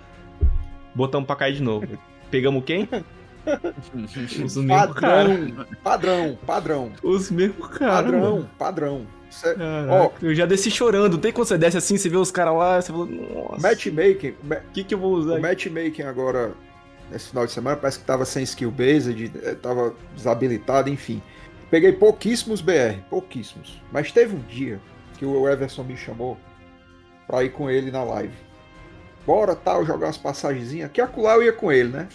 botamos pra cair de novo. Pegamos quem? Os mesmos padrão, padrão, padrão. Os mesmos caras. Padrão, padrão. Cê, ó, eu já desci chorando. Tem quando você desce assim, você vê os caras lá, você fala, nossa. Matchmaking. O que, que eu vou usar? O matchmaking agora, nesse final de semana, parece que tava sem skill based, eh, tava desabilitado, enfim. Peguei pouquíssimos BR, pouquíssimos. Mas teve um dia que o Everson me chamou pra ir com ele na live. Bora tal, jogar umas passagenzinhas. Que acolá eu ia com ele, né?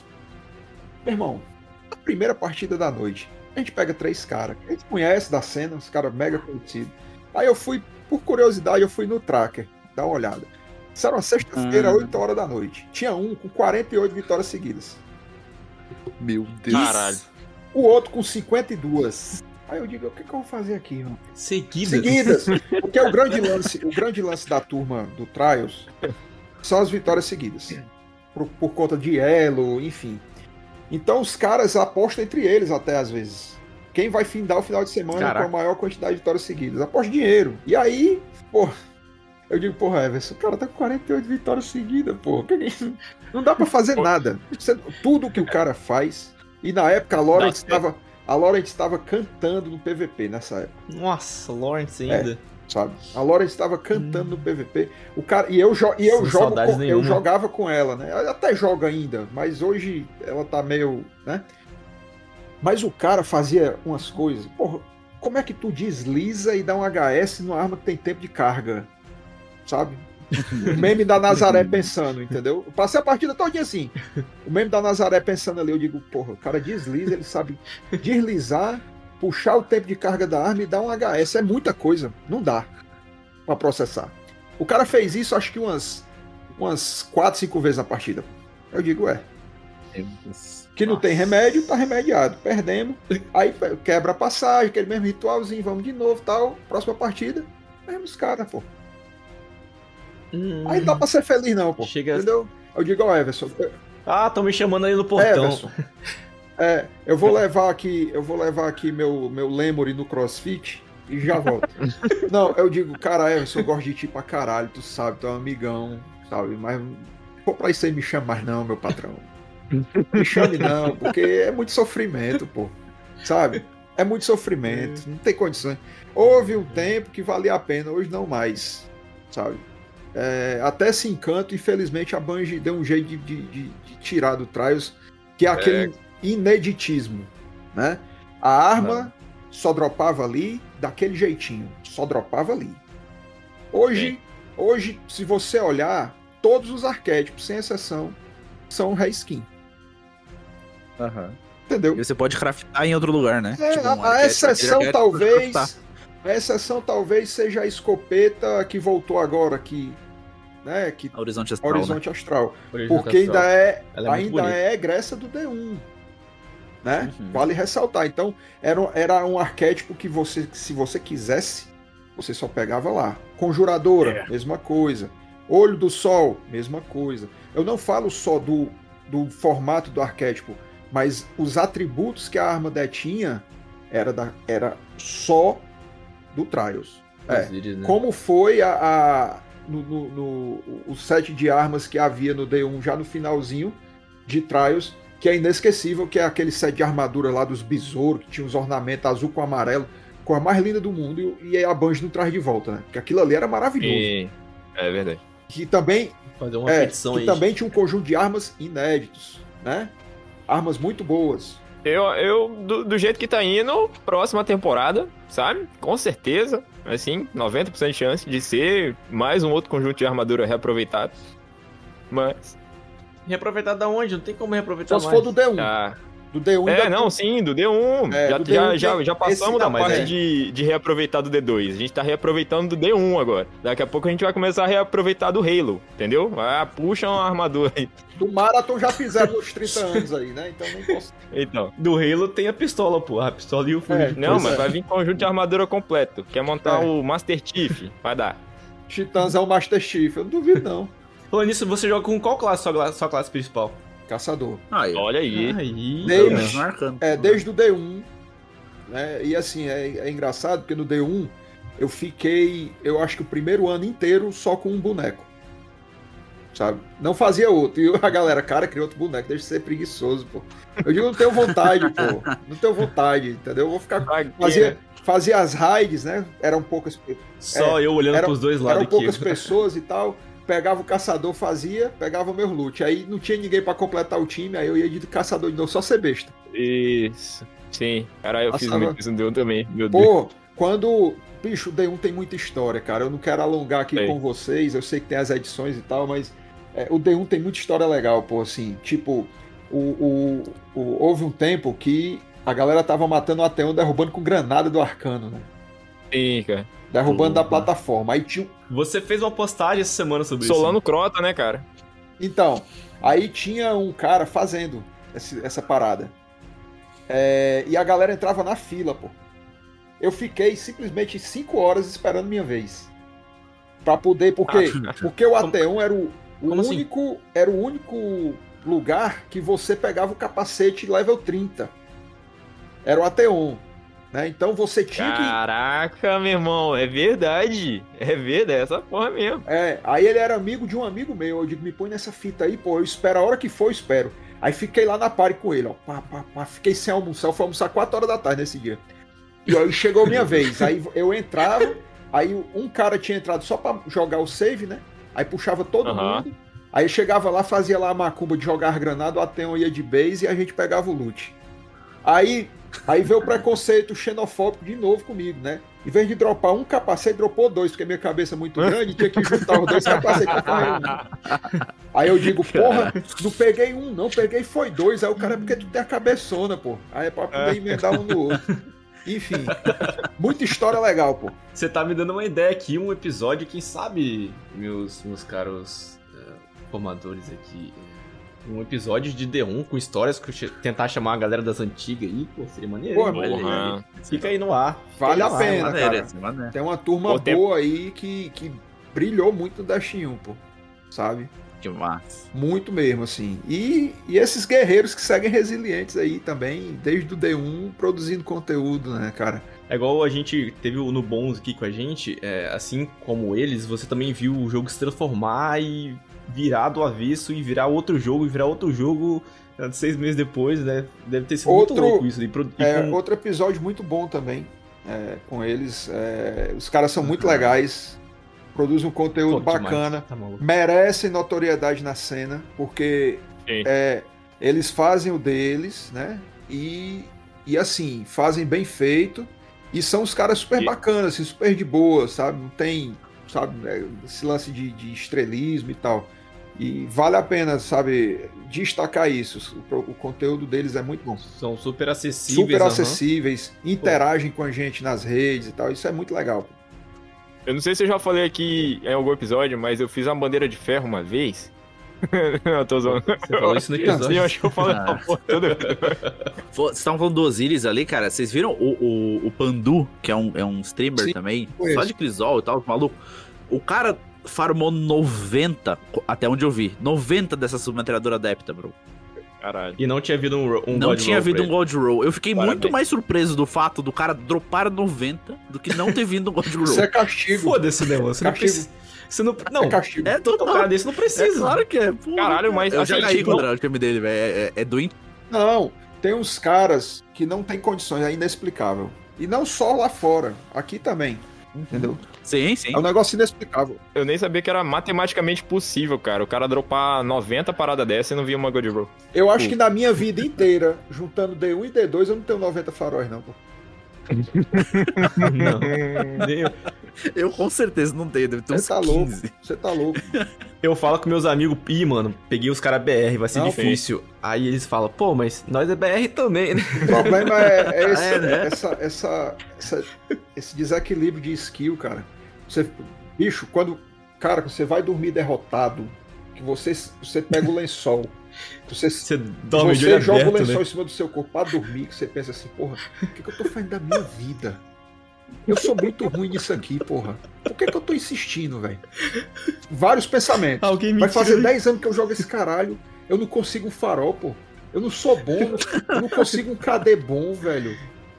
Meu irmão, a primeira partida da noite. A gente pega três caras. A gente conhece da cena, os caras mega conhecidos. Aí eu fui, por curiosidade, eu fui no tracker, dar uma olhada. Isso era uma sexta-feira, hum. 8 horas da noite. Tinha um com 48 vitórias seguidas. Meu Deus. Caralho. O outro com 52. Aí eu digo, o que, que eu vou fazer aqui, mano? Seguidas. Seguidas. Porque o grande lance, o grande lance da turma do Trials são as vitórias seguidas. Por, por conta de elo, enfim. Então os caras apostam entre eles até às vezes. Quem vai findar o final de semana Caraca. com a maior quantidade de vitórias seguidas? Aposta dinheiro. E aí, pô, eu digo, porra, Everson, o cara tá com 48 vitórias seguidas, pô. Não dá para fazer nada. Tudo que o cara faz. E na época a Lawrence estava. A Lawrence estava cantando no PVP nessa época. Nossa, Lawrence ainda. É sabe? A Laura estava cantando hum. no PVP. O cara e eu, e eu jogo com, eu jogava com ela, né? Ela até joga ainda, mas hoje ela tá meio, né? Mas o cara fazia umas coisas. Porra, como é que tu desliza e dá um HS numa arma que tem tempo de carga? Sabe? O meme da Nazaré pensando, entendeu? Eu passei a partida todinha assim. O meme da Nazaré pensando ali, eu digo, porra, o cara desliza, ele sabe deslizar puxar o tempo de carga da arma e dar um HS. É muita coisa. Não dá para processar. O cara fez isso, acho que umas, umas 4, 5 vezes na partida. Eu digo, é. Que não tem remédio, tá remediado. Perdemos. Aí quebra a passagem, aquele mesmo ritualzinho, vamos de novo tal. Próxima partida, mesmos caras, pô. Hum, aí não dá pra ser feliz, não, pô. Chega... Entendeu? Eu digo ao Everson. Ah, estão me chamando aí no portão. Everson, é, eu vou levar aqui, eu vou levar aqui meu, meu Lemory no CrossFit e já volto. não, eu digo, cara, Everson, eu gosto de ti pra caralho, tu sabe, tu é um amigão, sabe? Mas pô, pra isso aí me chama mais não, meu patrão. Me chame não, porque é muito sofrimento, pô. Sabe? É muito sofrimento, não tem condições. Houve um tempo que valia a pena, hoje não mais, sabe? É, até se encanto, infelizmente a Bungie deu um jeito de, de, de, de tirar do Trials, que é aquele, é ineditismo, né? A arma Não. só dropava ali daquele jeitinho, só dropava ali. Hoje, Sim. hoje, se você olhar, todos os arquétipos, sem exceção, são reskin. Uhum. Entendeu? E você pode craftar em outro lugar, né? É, tipo, um a, exceção talvez, a exceção talvez seja a escopeta que voltou agora, que né? Que, Horizonte Astral. Horizonte né? Astral. Horizonte Porque Astral. ainda é, Ela é muito ainda bonita. é egressa do D1. Né? Uhum. Vale ressaltar. Então, era, um- era um arquétipo que você, se você quisesse, você só pegava lá. Conjuradora, É. mesma coisa. Olho do Sol, mesma coisa. Eu não falo só do, do formato do arquétipo, mas os atributos que a arma detinha era, da, era só do Trials. É. Os íris, né? Como foi a, a- no, no- no- o set de armas que havia no D1 já no finalzinho de Trials, que é inesquecível, que é aquele set de armadura lá dos besouros, que tinha os ornamentos azul com amarelo, com a mais linda do mundo, e, e a Banjo não traz de volta, né? Porque aquilo ali era maravilhoso. E... É verdade. Que também, Fazer uma é, petição que aí. também tinha um conjunto de armas inéditos, né? Armas muito boas. Eu, eu do, do jeito que tá indo, próxima temporada, sabe? Com certeza, assim, 90% de chance de ser mais um outro conjunto de armadura reaproveitado. Mas, Reaproveitar da onde? Não tem como reaproveitar Só se mais. for do D1. ah, Do D1 é, não, sim, do D1. É, já, do já, D1 já, tem já passamos da não, parte é. de, de reaproveitar do D2. A gente tá reaproveitando do D1 agora. Daqui a pouco a gente vai começar a reaproveitar do Halo, entendeu? Ah, puxa uma armadura aí. Do Marathon já fizeram nos 30 anos aí, né? Então nem posso. Então. Do Halo tem a pistola, pô. A pistola e o fundo É, Não, mas é. vai vir conjunto de armadura completo. Quer montar É. o Master Chief? Vai dar. Titãs é o Master Chief. Eu não duvido, não. Falando nisso, você joga com qual classe? Sua, sua classe principal? Caçador. Aí. Olha aí. Aí. Menos marcando. É, desde o D1. Né? E assim, é, é engraçado porque no D1 eu fiquei, eu acho que o primeiro ano inteiro só com um boneco. Sabe? Não fazia outro. E a galera, cara, cria outro boneco, deixa de ser preguiçoso, pô. Eu digo, não tenho vontade, pô. Não tenho vontade, entendeu? Eu vou ficar. Aqui, Fazia, fazia as raids, né? Eram poucas, Só eu olhando era- pros dois lados eram aqui. poucas pessoas e tal. Pegava o caçador, fazia, pegava o meu loot. Aí não tinha ninguém pra completar o time, aí eu ia de caçador de novo, só ser besta. Isso. Sim. Cara, eu fiz Passava- muito isso no Deus também. Meu Deus. Pô, quando. Bicho, o D1 tem muita história, cara. Eu não quero alongar aqui com vocês. Eu sei que tem as edições e tal, mas é, o D1 tem muita história legal, pô. Assim, tipo, o, o- o- houve um tempo que a galera tava matando o Ateon derrubando com granada do arcano, né? Sim, cara. Derrubando da Porra. plataforma. Aí tinha. Você fez uma postagem essa semana sobre Solano isso. Crota, né, cara? Então, aí tinha um cara fazendo esse- essa parada. É, e a galera entrava na fila, pô. Eu fiquei simplesmente cinco horas esperando minha vez. Pra poder. Porque, porque o Ateon era o, o assim? único. Era o único lugar que você pegava o capacete level 30. Era o Ateon. Né? Então você tinha que. Caraca, meu irmão, é verdade. É verdade, é essa porra mesmo. É, aí ele era amigo de um amigo meu. Eu digo, me põe nessa fita aí, pô. Eu espero a hora que for, eu espero. Aí fiquei lá na party com ele, ó. Pá, pá, pá, fiquei sem almoçar. Eu fui almoçar 4 horas da tarde nesse dia. E aí chegou a minha vez. Aí eu entrava, aí um cara tinha entrado só pra jogar o save, né? Aí puxava todo Aham. mundo. Aí eu chegava lá, fazia lá a macumba de jogar granada, o Ateon ia de base e a gente pegava o loot. Aí, aí veio o preconceito xenofóbico de novo comigo, né? Em vez de dropar um capacete, dropou dois, porque minha cabeça é muito grande, tinha que juntar os dois capacetes pra um. Aí eu digo, porra, não peguei um, não, peguei foi dois. Aí o cara, porque tu tem a cabeçona, pô. Aí é pra poder emendar um no outro. Enfim, muita história legal, pô. Você tá me dando uma ideia aqui, um episódio, quem sabe, meus, meus caros eh, formadores aqui. Um episódio de D1 com histórias, que eu che- tentar chamar a galera das antigas aí, pô, seria maneiro. Pô. Fica aí no ar. Vale a no ar, pena, Maneiro, cara. maneiro. Tem uma turma Pô, tem- boa aí que, que brilhou muito no Destiny 1, pô. Sabe? Que massa. Muito mesmo, assim. E, e esses guerreiros que seguem resilientes aí também, desde o D1, produzindo conteúdo, né, cara? É igual a gente teve o no Bons aqui com a gente, é, assim como eles, você também viu o jogo se transformar e virar do avesso e virar outro jogo e virar outro jogo é, seis meses depois, né? Deve ter sido Outro- muito louco isso. E, pro- e É, com- outro episódio muito bom também é, com eles. É, os caras são muito legais, produzem um conteúdo Pô, bacana, Tá merecem notoriedade na cena, porque é, eles fazem o deles, né? E, e assim, fazem bem feito. E são os caras super E- bacanas, assim, super de boa, sabe? Não tem, sabe, né, esse lance de, de estrelismo e tal. E vale a pena, sabe, destacar isso. O, o conteúdo deles é muito bom. São super acessíveis. Super acessíveis, interagem com a gente nas redes e tal. Isso é muito legal. Eu não sei se eu já falei aqui em algum episódio, mas eu fiz uma bandeira de ferro uma vez. eu tô zoando. Você falou isso no episódio. Sim, eu acho que eu falei Ah. Vocês estavam falando do Osiris ali, cara. Vocês viram o, o, o Pandu, que é um, é um streamer Sim, também? Só de Crisol e tal, maluco. O cara farmou 90, até onde eu vi, 90 dessa submetralhadora adepta, bro. Caralho. E não tinha havido um, um não God tinha havido um. God Roll. Eu fiquei Parabéns. muito mais surpreso do fato do cara dropar 90 do que não ter vindo um God Roll. Isso é castigo. Foda-se, né, mano? Você não Castigo. precisa. Você não. Não, É castigo. É todo total. cara desse não É precisa. claro que é. Porra, Caralho, mas Eu já caí tipo, contra o time dele, velho. É, é, é doente. Não, tem uns caras que não tem condições, é inexplicável. E não só lá fora, aqui também, entendeu? Sim, sim. É um negócio inexplicável. Eu nem sabia que era matematicamente possível, cara. O cara dropar 90 paradas dessa e não via uma God Roll. Eu acho que na minha vida inteira, juntando D1 e D2, eu não tenho 90 faróis, não. pô. Não. eu. Com certeza não tenho, deve ter uns Você tá louco. 15. Você tá louco. Eu falo com meus amigos, ih, mano, peguei os caras BR, vai ser Não, difícil. Aí eles falam, pô, mas nós é BR também, né? O problema é, é esse, É, né? essa, essa, essa- esse desequilíbrio de skill, cara. Você, bicho, quando. Cara, você vai dormir derrotado, que você, você pega o lençol. Você, Você dorme de você joga o aberto, lençol né? em cima do seu corpo pra dormir, que você pensa assim, porra, o que, que eu tô fazendo da minha vida? Eu sou muito ruim nisso aqui, porra. Por que, que eu tô insistindo, velho? Vários pensamentos. Alguém me Vai fazer daí. 10 anos que eu jogo esse caralho. Eu não consigo um farol, pô. Eu não sou bom, eu não consigo um KD bom, velho.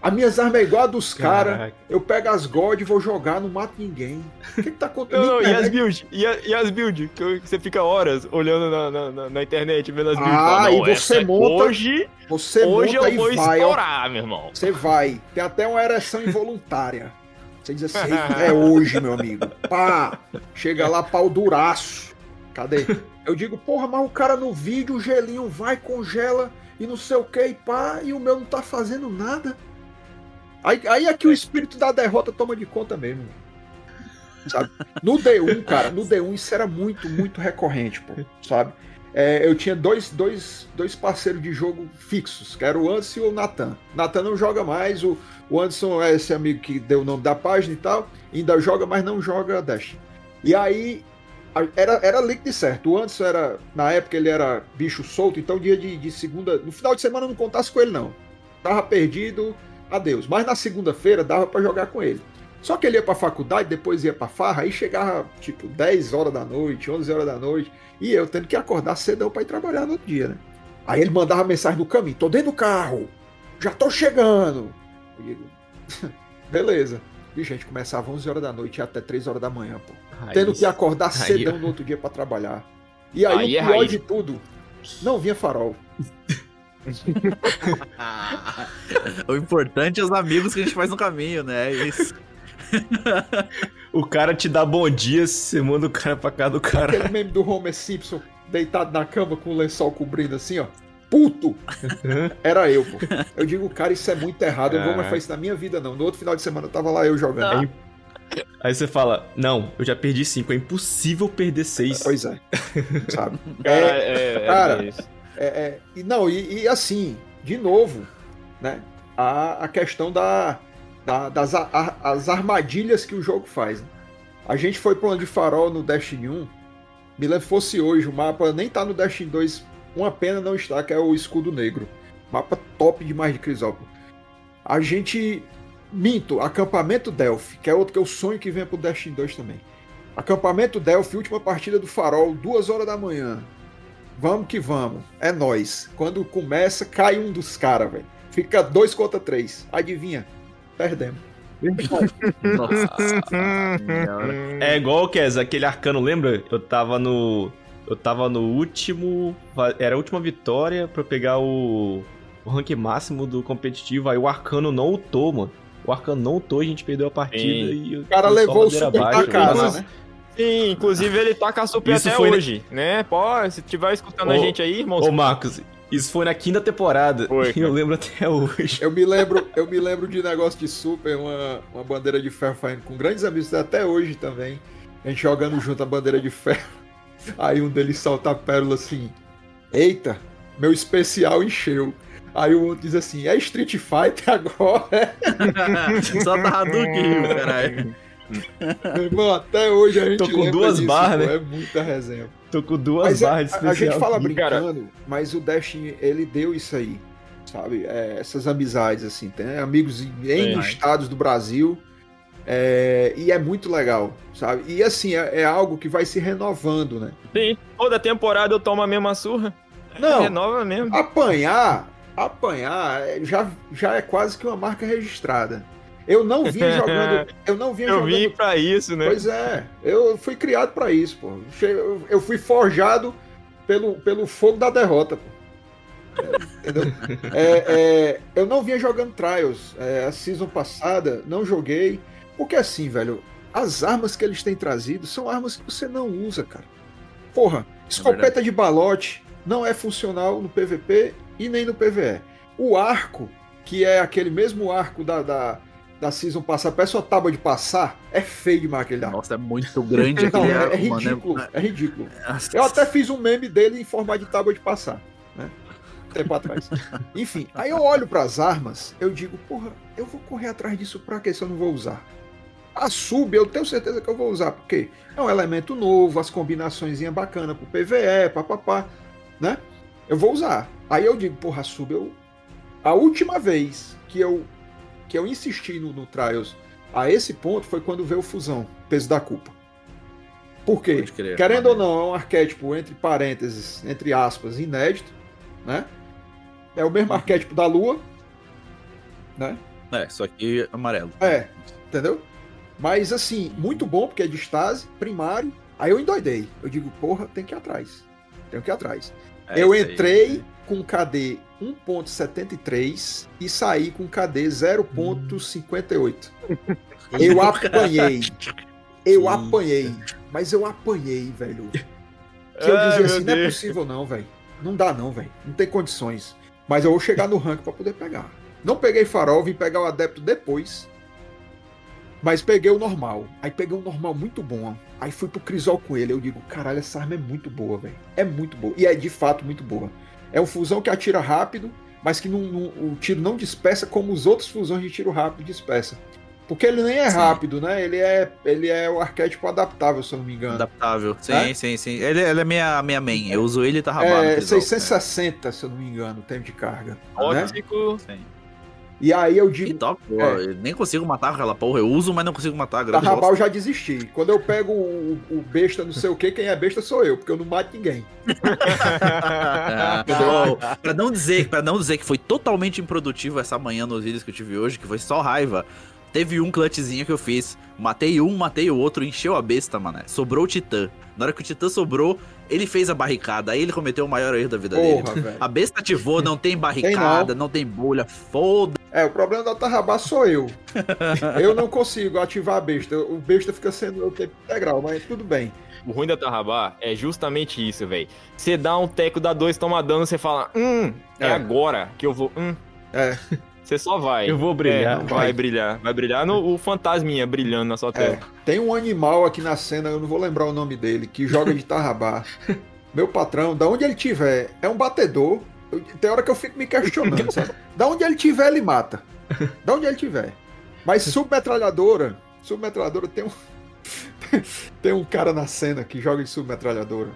As minhas armas é igual a dos caras. Eu pego as God e vou jogar, não mato ninguém. O que, que tá Não, acontecendo? não, e Internet- as builds? E, a- e as builds? Que você fica horas olhando na, na, na- na internet, vendo as builds. Ah, Fala, não, e você é- monta- Hoje, Você hoje monta eu e vou vai, ó. estourar, meu irmão. Você vai. Tem até uma ereção involuntária. Você diz assim, é hoje, meu amigo. Pá! Chega lá, pau duraço. Cadê? Eu digo, porra, mas o cara no vídeo, o gelinho vai, congela e não sei o que, e pá, e o meu não tá fazendo nada. Aí, aí é que o espírito da derrota toma de conta mesmo. Sabe? No D1, cara, no D1 isso era muito, muito recorrente, pô, sabe? É, eu tinha dois, dois, dois parceiros de jogo fixos, que era o Anderson e o Nathan. Nathan não joga mais, o, o Anderson é esse amigo que deu o nome da página e tal, ainda joga, mas não joga Dash. E aí, era, era líquido e certo. O Anderson era, na época, ele era bicho solto, então dia de, de segunda, no final de semana eu não contasse com ele, não. Tava perdido, adeus. Mas na segunda-feira dava pra jogar com ele. Só que ele ia pra faculdade, depois ia pra farra, aí chegava tipo 10 horas da noite, 11 horas da noite, e eu tendo que acordar cedão pra ir trabalhar no outro dia, né? Aí ele mandava mensagem no caminho: tô dentro do carro, já tô chegando. Eu digo, beleza. E gente começava 11 horas da noite até 3 horas da manhã, pô. Tendo que acordar cedão no outro dia pra trabalhar. E aí, Aí é o pior raiz. de tudo, não vinha farol. o importante é os amigos que a gente faz no caminho, né? É isso. O cara te dá bom dia, você manda o cara pra cá do cara. Aquele meme do Homer Simpson deitado na cama com o lençol cobrindo assim, ó. Puto! Era eu, pô. Eu digo, cara, isso é muito errado. Eu não vou mais fazer isso na minha vida, não. No outro final de semana eu tava lá eu jogando. Aí você fala, não, eu já perdi cinco, é impossível perder seis. Pois é. Sabe? Cara, É, é, é, cara, isso. É, é, e não, e, e assim, de novo, né? A, a questão da, da- das a- as armadilhas que o jogo faz. né? A gente foi ano de farol no Destiny 1. Me lembro fosse hoje, o mapa nem tá no Destiny 2. Uma pena não está, que é o escudo negro. Mapa top demais de Crisópolis. A gente. Minto, acampamento Delphi, que é outro que eu sonho que venha pro Destiny 2 também. Acampamento Delphi, última partida do farol, duas horas da manhã. Vamos que vamos. É nós. Quando começa, cai um dos caras, velho. Fica dois contra três. Adivinha? Perdemos. Nossa. É igual o Kes, aquele arcano, lembra? Eu tava no. Eu tava no último. Era a última vitória pra eu pegar o. O rank máximo do competitivo. Aí o arcano não ultou, mano. O arcano não ultou, a gente perdeu a partida Sim. e. O cara levou o super pra casa, mas- né? Sim, inclusive ele tá com a super Isso até foi, hoje, né? Pô, se tiver escutando a Ô, gente aí, irmão. Ô, Marcos, isso foi na quinta temporada. Foi, eu lembro até hoje. Eu me lembro, eu me lembro de negócio de super, uma, uma bandeira de ferro fazendo com grandes amigos até hoje também. A gente jogando junto a bandeira de ferro. Aí um deles solta a pérola assim: Eita, meu especial encheu. Aí o outro diz assim: É Street Fighter agora? Só tá Hadouken, caralho. Meu irmão, até hoje a gente Tô com duas disso, barras, né? É muita resenha. Tô com duas mas é, barras é, a, a, gente fala brincando, cara. mas o Destiny, ele deu isso aí, sabe? É, essas amizades, assim, tem amigos em, em estados do Brasil. É, e é muito legal, sabe? E assim, é, é, algo que vai se renovando, né? Sim, toda temporada eu tomo a mesma surra. Não, renova mesmo. Apanhar, apanhar já, já é quase que uma marca registrada. Eu não vinha jogando. Eu não vinha eu jogando. vim pra isso, né? Pois é. Eu fui criado para isso, pô. Eu fui forjado pelo, pelo fogo da derrota, pô. É, é, é, eu não vinha jogando Trials. É, a season passada, não joguei. Porque assim, velho, as armas que eles têm trazido são armas que você não usa, cara. Porra, é escopeta de balote não é funcional no PVP e nem no PVE. O arco, que é aquele mesmo arco da, da, da Season passar, peça a tábua de passar, é feio demais aquele arco. Nossa, é muito grande Não, é, é, ridículo, é ridículo. Eu até fiz um meme dele em formato de tábua de passar, né? Tempo atrás. Enfim, aí eu olho para as armas, eu digo, porra, eu vou correr atrás disso pra que se eu não vou usar? A sub eu tenho certeza que eu vou usar, porque é um elemento novo, as combinações bacana pro PVE, papapá, né? Eu vou usar. Aí eu digo, porra, a sub eu. A última vez que eu que eu insisti no, no Trials a esse ponto foi quando veio o Fusão, peso da culpa. Por quê? Querendo ou não, é um arquétipo, entre parênteses, entre aspas, inédito, né? É o mesmo arquétipo da Lua, né? É, só que amarelo. É, entendeu? Mas assim, muito bom, porque é de estase, primário. Aí eu endoidei. Eu digo, porra, tem que ir atrás. Tenho que ir atrás. É eu entrei aí. Com KD 1.73 e saí com KD 0.58. eu apanhei. Eu apanhei. Mas eu apanhei, velho. Que eu dizia assim, não é possível não, velho. Não dá não, velho. Não tem condições. Mas eu vou chegar no rank para poder pegar. Não peguei farol, vim pegar o adepto depois. Mas peguei o normal. Aí peguei um normal muito bom. Aí fui pro Crisol com ele. Eu digo, caralho, essa arma é muito boa, velho. É muito boa. E é de fato muito boa. É um fusão que atira rápido, mas que não, não, o tiro não dispersa como os outros fusões de tiro rápido dispersa. Porque ele nem é sim. rápido, né? Ele é, ele é o arquétipo adaptável, se eu não me engano. Adaptável, sim, é? sim, sim. Ele, ele, é minha, minha main. Eu uso ele e tá rabado. É 660, se eu não me engano, o tempo de carga. Ótimo. Né? Sim. E aí eu digo. Top, pô, é, nem consigo matar aquela porra. Eu uso, mas não consigo matar. a Rabal eu já desisti. Quando eu pego o, o, besta não sei o que, quem é besta sou eu, porque eu não mato ninguém. ah, pra, não dizer, pra não dizer que foi totalmente improdutivo essa manhã nos vídeos que eu tive hoje, que foi só raiva. Teve um clutchzinho que eu fiz. Matei um, matei o outro, encheu a besta, mané. Sobrou o Titã. Na hora que o Titã sobrou, ele fez a barricada. Aí ele cometeu o maior erro da vida Porra, dele. Véio. A besta ativou, não tem barricada, tem não. não. tem bolha. Foda. É, o problema da Tarrabá sou eu. eu não consigo ativar a besta. O besta fica sendo o tempo integral, mas tudo bem. O ruim da Tarrabá é justamente isso, velho. Você dá um teco, dá dois, toma dano, você fala, hum, é, é agora que eu vou. Hum. É. Você só vai. Eu vou brilhar. É, vai. vai. brilhar. Vai brilhar no o fantasminha brilhando na sua tela. É, tem um animal aqui na cena, eu não vou lembrar o nome dele, que joga de tarrabá. Meu patrão, da onde ele tiver, é um batedor. Eu, tem hora que eu fico me questionando, sabe? Da onde ele tiver, ele mata. Da onde ele tiver. Mas submetralhadora, submetralhadora tem um. tem um cara na cena que joga de submetralhadora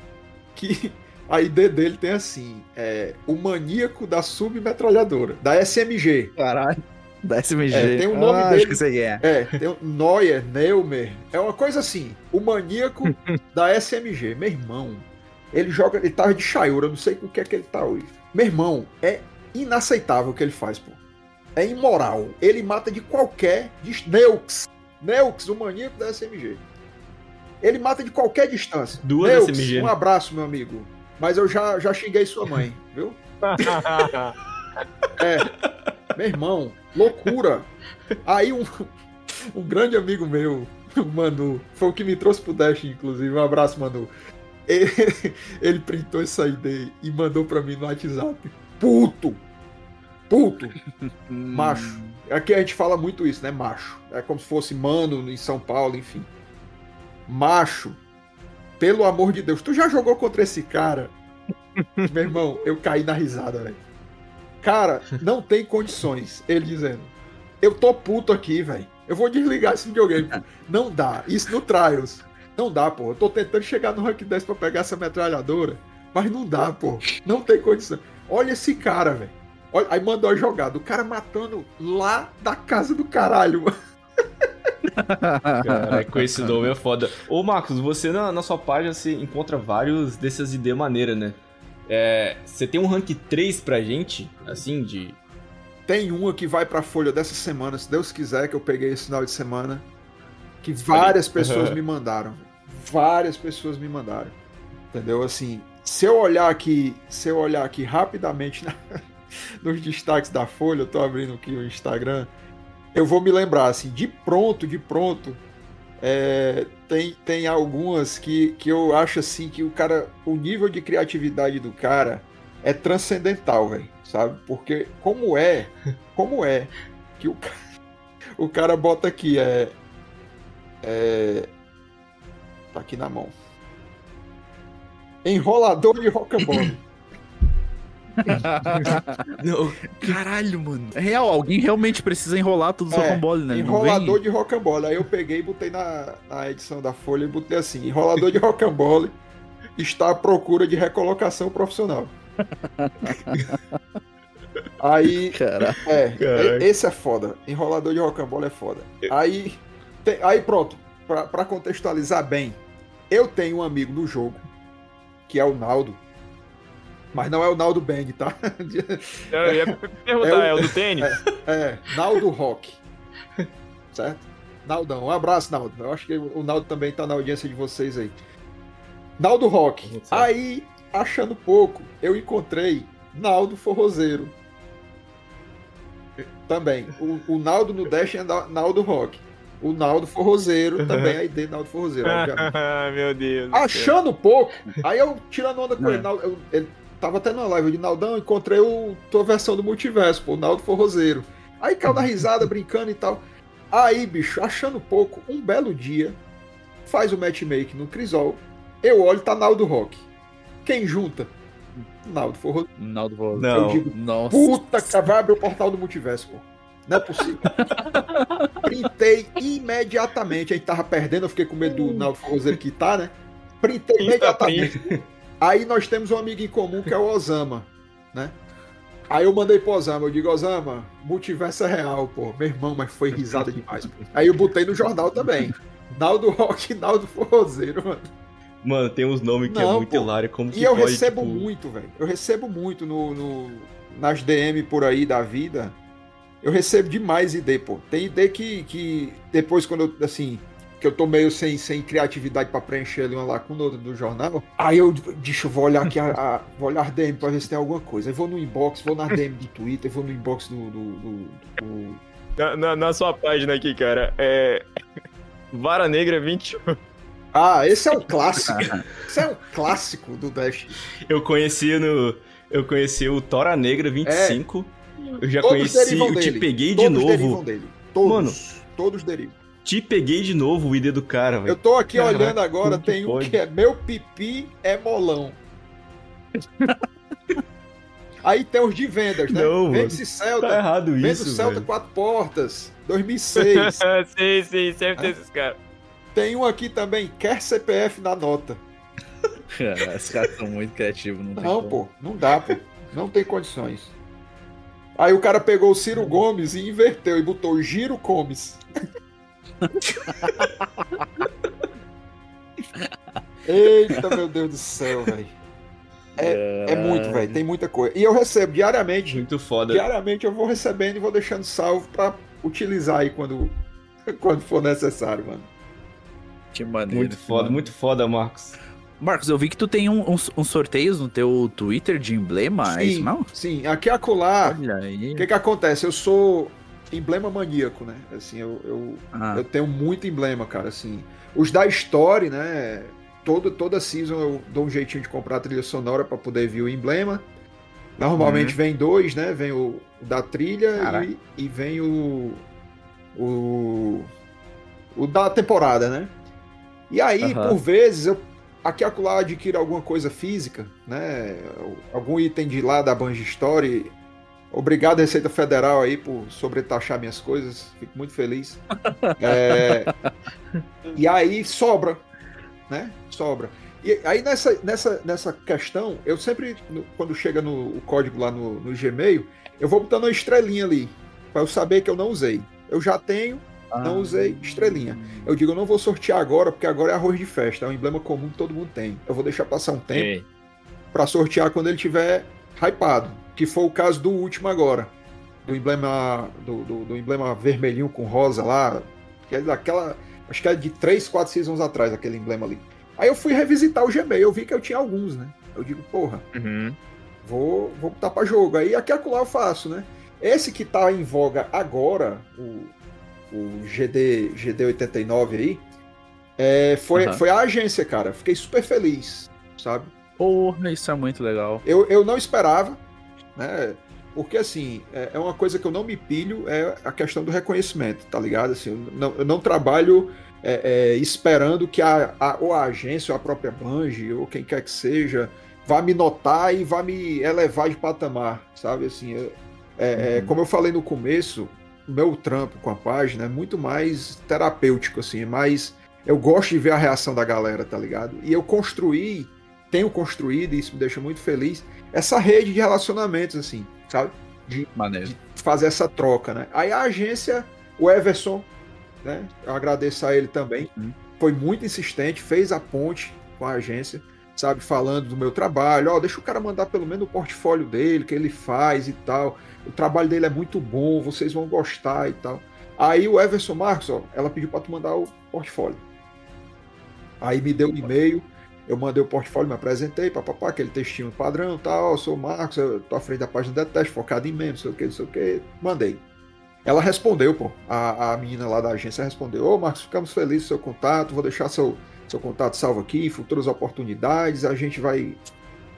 que a ID dele tem assim: é, o maníaco da submetralhadora, da SMG. Caralho. Da SMG. É, tem um nome ah, dele. Acho que você é. É, tem um Neuer, Neumer. É uma coisa assim: o maníaco da SMG. Meu irmão, ele joga, ele tava de chaiura, não sei com o que é que ele tá hoje. Meu irmão, é inaceitável o que ele faz, pô. É imoral. Ele mata de qualquer. De Neux. Neux, o maníaco da SMG. Ele mata de qualquer distância. Duas Neux, SMG. Um abraço, meu amigo. Mas eu já, já xinguei sua mãe, viu? é. Meu irmão, loucura. Aí um, um grande amigo meu, o Manu, foi o que me trouxe pro Dash, inclusive. Um abraço, Manu. Ele, ele printou essa ID e mandou pra mim no WhatsApp. Puto! Puto! Macho. Aqui a gente fala muito isso, né? Macho. É como se fosse mano em São Paulo, enfim. Macho pelo amor de Deus, tu já jogou contra esse cara? Meu irmão, eu caí na risada, velho. Cara, não tem condições. Ele dizendo: Eu tô puto aqui, velho. Eu vou desligar esse videogame. Não dá. Isso no Trials. Não dá, pô. Eu tô tentando chegar no rank 10 pra pegar essa metralhadora. Mas não dá, pô. Não tem condição. Olha esse cara, velho. Aí mandou a jogada. O cara matando lá da casa do caralho, mano. Cara, com esse nome é foda. Ô, Marcos, você na, na sua página você encontra vários dessas ideias maneiras, né? É, você tem um rank 3 pra gente, assim, de. Tem uma que vai pra folha dessa semana, se Deus quiser, que eu peguei esse final de semana. Que várias pessoas me mandaram. Várias pessoas me mandaram. Entendeu? Assim, se eu olhar aqui, se eu olhar aqui rapidamente na, nos destaques da Folha, eu tô abrindo aqui o Instagram eu vou me lembrar, assim, de pronto, de pronto, é, tem, tem algumas que, que eu acho assim que o cara, o nível de criatividade do cara é transcendental, velho, sabe? Porque como é, como é que o, o cara bota aqui, é, é. Tá aqui na mão. Enrolador de rocambole. Não, caralho, mano. É real, alguém realmente precisa enrolar tudo é, rocambole, né? Enrolador vem... de rocambole. Aí eu peguei e botei na, na edição da Folha e botei assim: enrolador de rocambole está à procura de recolocação profissional. Aí, é, Caraca. esse é foda. Enrolador de rocambole é foda. Aí, tem, aí pronto, pra, pra contextualizar bem, eu tenho um amigo no jogo, que é o Naldo, mas não é o Naldo Bang, tá? Eu ia perguntar, é o, é o do tênis? É, é, Naldo Rock. Certo? Naldão, um abraço, Naldo. Eu acho que o Naldo também tá na audiência de vocês aí. Naldo Rock. Aí, achando pouco, eu encontrei Naldo Forrozeiro. Também. O, o Naldo no Dash é Naldo Rock. O Naldo Forrozeiro também, a ideia Naldo Forrozeiro, obviamente. Meu Deus. Achando pouco, aí eu tirando onda com ele, eu, ele Tava até na live de Naldão, encontrei o tua versão do multiverso, pô, o Naldo Forrozeiro. Aí caiu na risada, brincando e tal. Aí, bicho, achando pouco, um belo dia, faz o matchmaking no Crisol. Eu olho, tá Naldo Rock. Quem junta? Naldo Forrozeiro. Naldo Forrozeiro. Não. Eu digo, Nossa. puta que vai abrir o portal do multiverso, pô. Não é possível. Printei imediatamente. A gente tava perdendo, eu fiquei com medo do Naldo Forrozeiro que tá, né? Printei imediatamente. Aí nós temos um amigo em comum que é o Osama, né? Aí eu mandei pro Osama, eu digo, Osama, multiverso é real, pô. Meu irmão, mas foi risada demais. Pô. Aí eu botei no jornal também. Naldo Rock, Naldo Forrozeiro, mano. Mano, tem uns nomes que é Não, é muito pô. hilário. Como e eu pode, recebo tipo... muito, velho. Eu recebo muito no, no, nas DM por aí da vida. Eu recebo demais ideia, pô. Tem ideia que, que depois, quando eu, assim, que eu tô meio sem, sem criatividade para preencher ali uma lacuna do jornal. Aí eu, deixa eu vou olhar aqui, a, a, vou olhar DM pra ver se tem alguma coisa. Aí vou no inbox, vou na DM do Twitter, vou no inbox do. do, do, do... Na, na, na, sua página aqui, cara, é. Vara Negra 21. Ah, esse é um clássico. esse é um clássico do Dash. Eu conheci no. Eu conheci o Tora Negra 25. É. Eu já todos conheci, eu te peguei todos de novo. Dele. Todos, Mano, todos derivam. Te peguei de novo o ID do cara, velho. Eu tô aqui Caraca, olhando agora, tem um que é meu pipi é molão. Aí tem os de vendas, né? Não, Vende-se Celta. Tá errado Vende isso, Celta velho. quatro portas, 2006. sim, sim, sempre tem esses caras. Tem um aqui também, quer CPF na nota. Cara, esses caras são muito criativos, não, não pô, não dá, pô. Não tem condições. Aí o cara pegou o Ciro Gomes e inverteu e botou Giro Gomes. Eita, meu Deus do céu, velho. É, é, muito, velho. Tem muita coisa. E eu recebo diariamente. Muito foda. Diariamente eu vou recebendo e vou deixando salvo pra utilizar aí quando, quando for necessário, mano. Que maneiro. Muito foda, mano. muito foda, Marcos. Marcos, eu vi que tu tem uns, um, um sorteios no teu Twitter de emblema, sim, é isso não? Sim, aqui acolá. Olha aí. O que que acontece? Eu sou emblema maníaco, né? Assim, eu, eu, ah. eu, tenho muito emblema, cara, assim. Os da Story, né? Todo, toda season eu dou um jeitinho de comprar a trilha sonora para poder ver o emblema. Normalmente uhum. vem dois, né? Vem o, o da trilha e, e, vem o, o. O da temporada, né? E aí, uhum. por vezes, eu aqui acolá adquiro alguma coisa física, né? Algum item de lá da Banjo Story Obrigado, Receita Federal, aí, por sobretaxar minhas coisas. Fico muito feliz. É... e aí sobra, né? Sobra. E aí nessa, nessa, nessa questão, eu sempre, quando chega no o código lá no, no Gmail, eu vou botando uma estrelinha ali, para eu saber que eu não usei. Eu já tenho, não ah. usei, estrelinha. Eu digo, eu não vou sortear agora, porque agora é arroz de festa, é um emblema comum que todo mundo tem. Eu vou deixar passar um tempo para sortear quando ele tiver hypado, que foi o caso do último agora, do emblema do, do, do emblema vermelhinho com rosa lá, que é daquela, acho que é de 3, 4 seasons atrás aquele emblema ali. Aí eu fui revisitar o Gmail, eu vi que eu tinha alguns, né? Eu digo, porra, uhum. vou, vou botar pra jogo. Aí aqui acolá eu faço, né? Esse que tá em voga agora, o, o GD, GD89 aí, é, foi, uhum. foi a agência, cara. Fiquei super feliz, sabe? Porra, isso é muito legal. Eu, eu não esperava, né? Porque, assim, é, é uma coisa que eu não me pilho, é a questão do reconhecimento, tá ligado? Assim, eu não, eu não trabalho é, é, esperando que a, a, ou a agência, ou a própria Bungie, ou quem quer que seja, vá me notar e vá me elevar de patamar, sabe? Assim, eu, é, é, uhum. como eu falei no começo, o meu trampo com a página é muito mais terapêutico, assim, mas eu gosto de ver a reação da galera, tá ligado? E eu construí, tenho construído, e isso me deixa muito feliz, essa rede de relacionamentos, assim, sabe? De, de fazer essa troca, né? Aí a agência, o Everson, né? Eu agradeço a ele também. Uhum. Foi muito insistente, fez a ponte com a agência, sabe, falando do meu trabalho. Ó, oh, deixa o cara mandar pelo menos o portfólio dele, que ele faz e tal. O trabalho dele é muito bom, vocês vão gostar e tal. Aí o Everson Marcos, ó, ela pediu para tu mandar o portfólio. Aí me deu um e-mail, eu mandei o portfólio, me apresentei, papapá, aquele textinho padrão, tal, sou o Marcos, eu tô à frente da página da teste, focado em membros, não sei o que, não sei o que, mandei. Ela respondeu, pô. A, a menina lá da agência respondeu: Ô, Marcos, ficamos felizes com seu contato, vou deixar seu, seu contato salvo aqui, futuras oportunidades, a gente vai,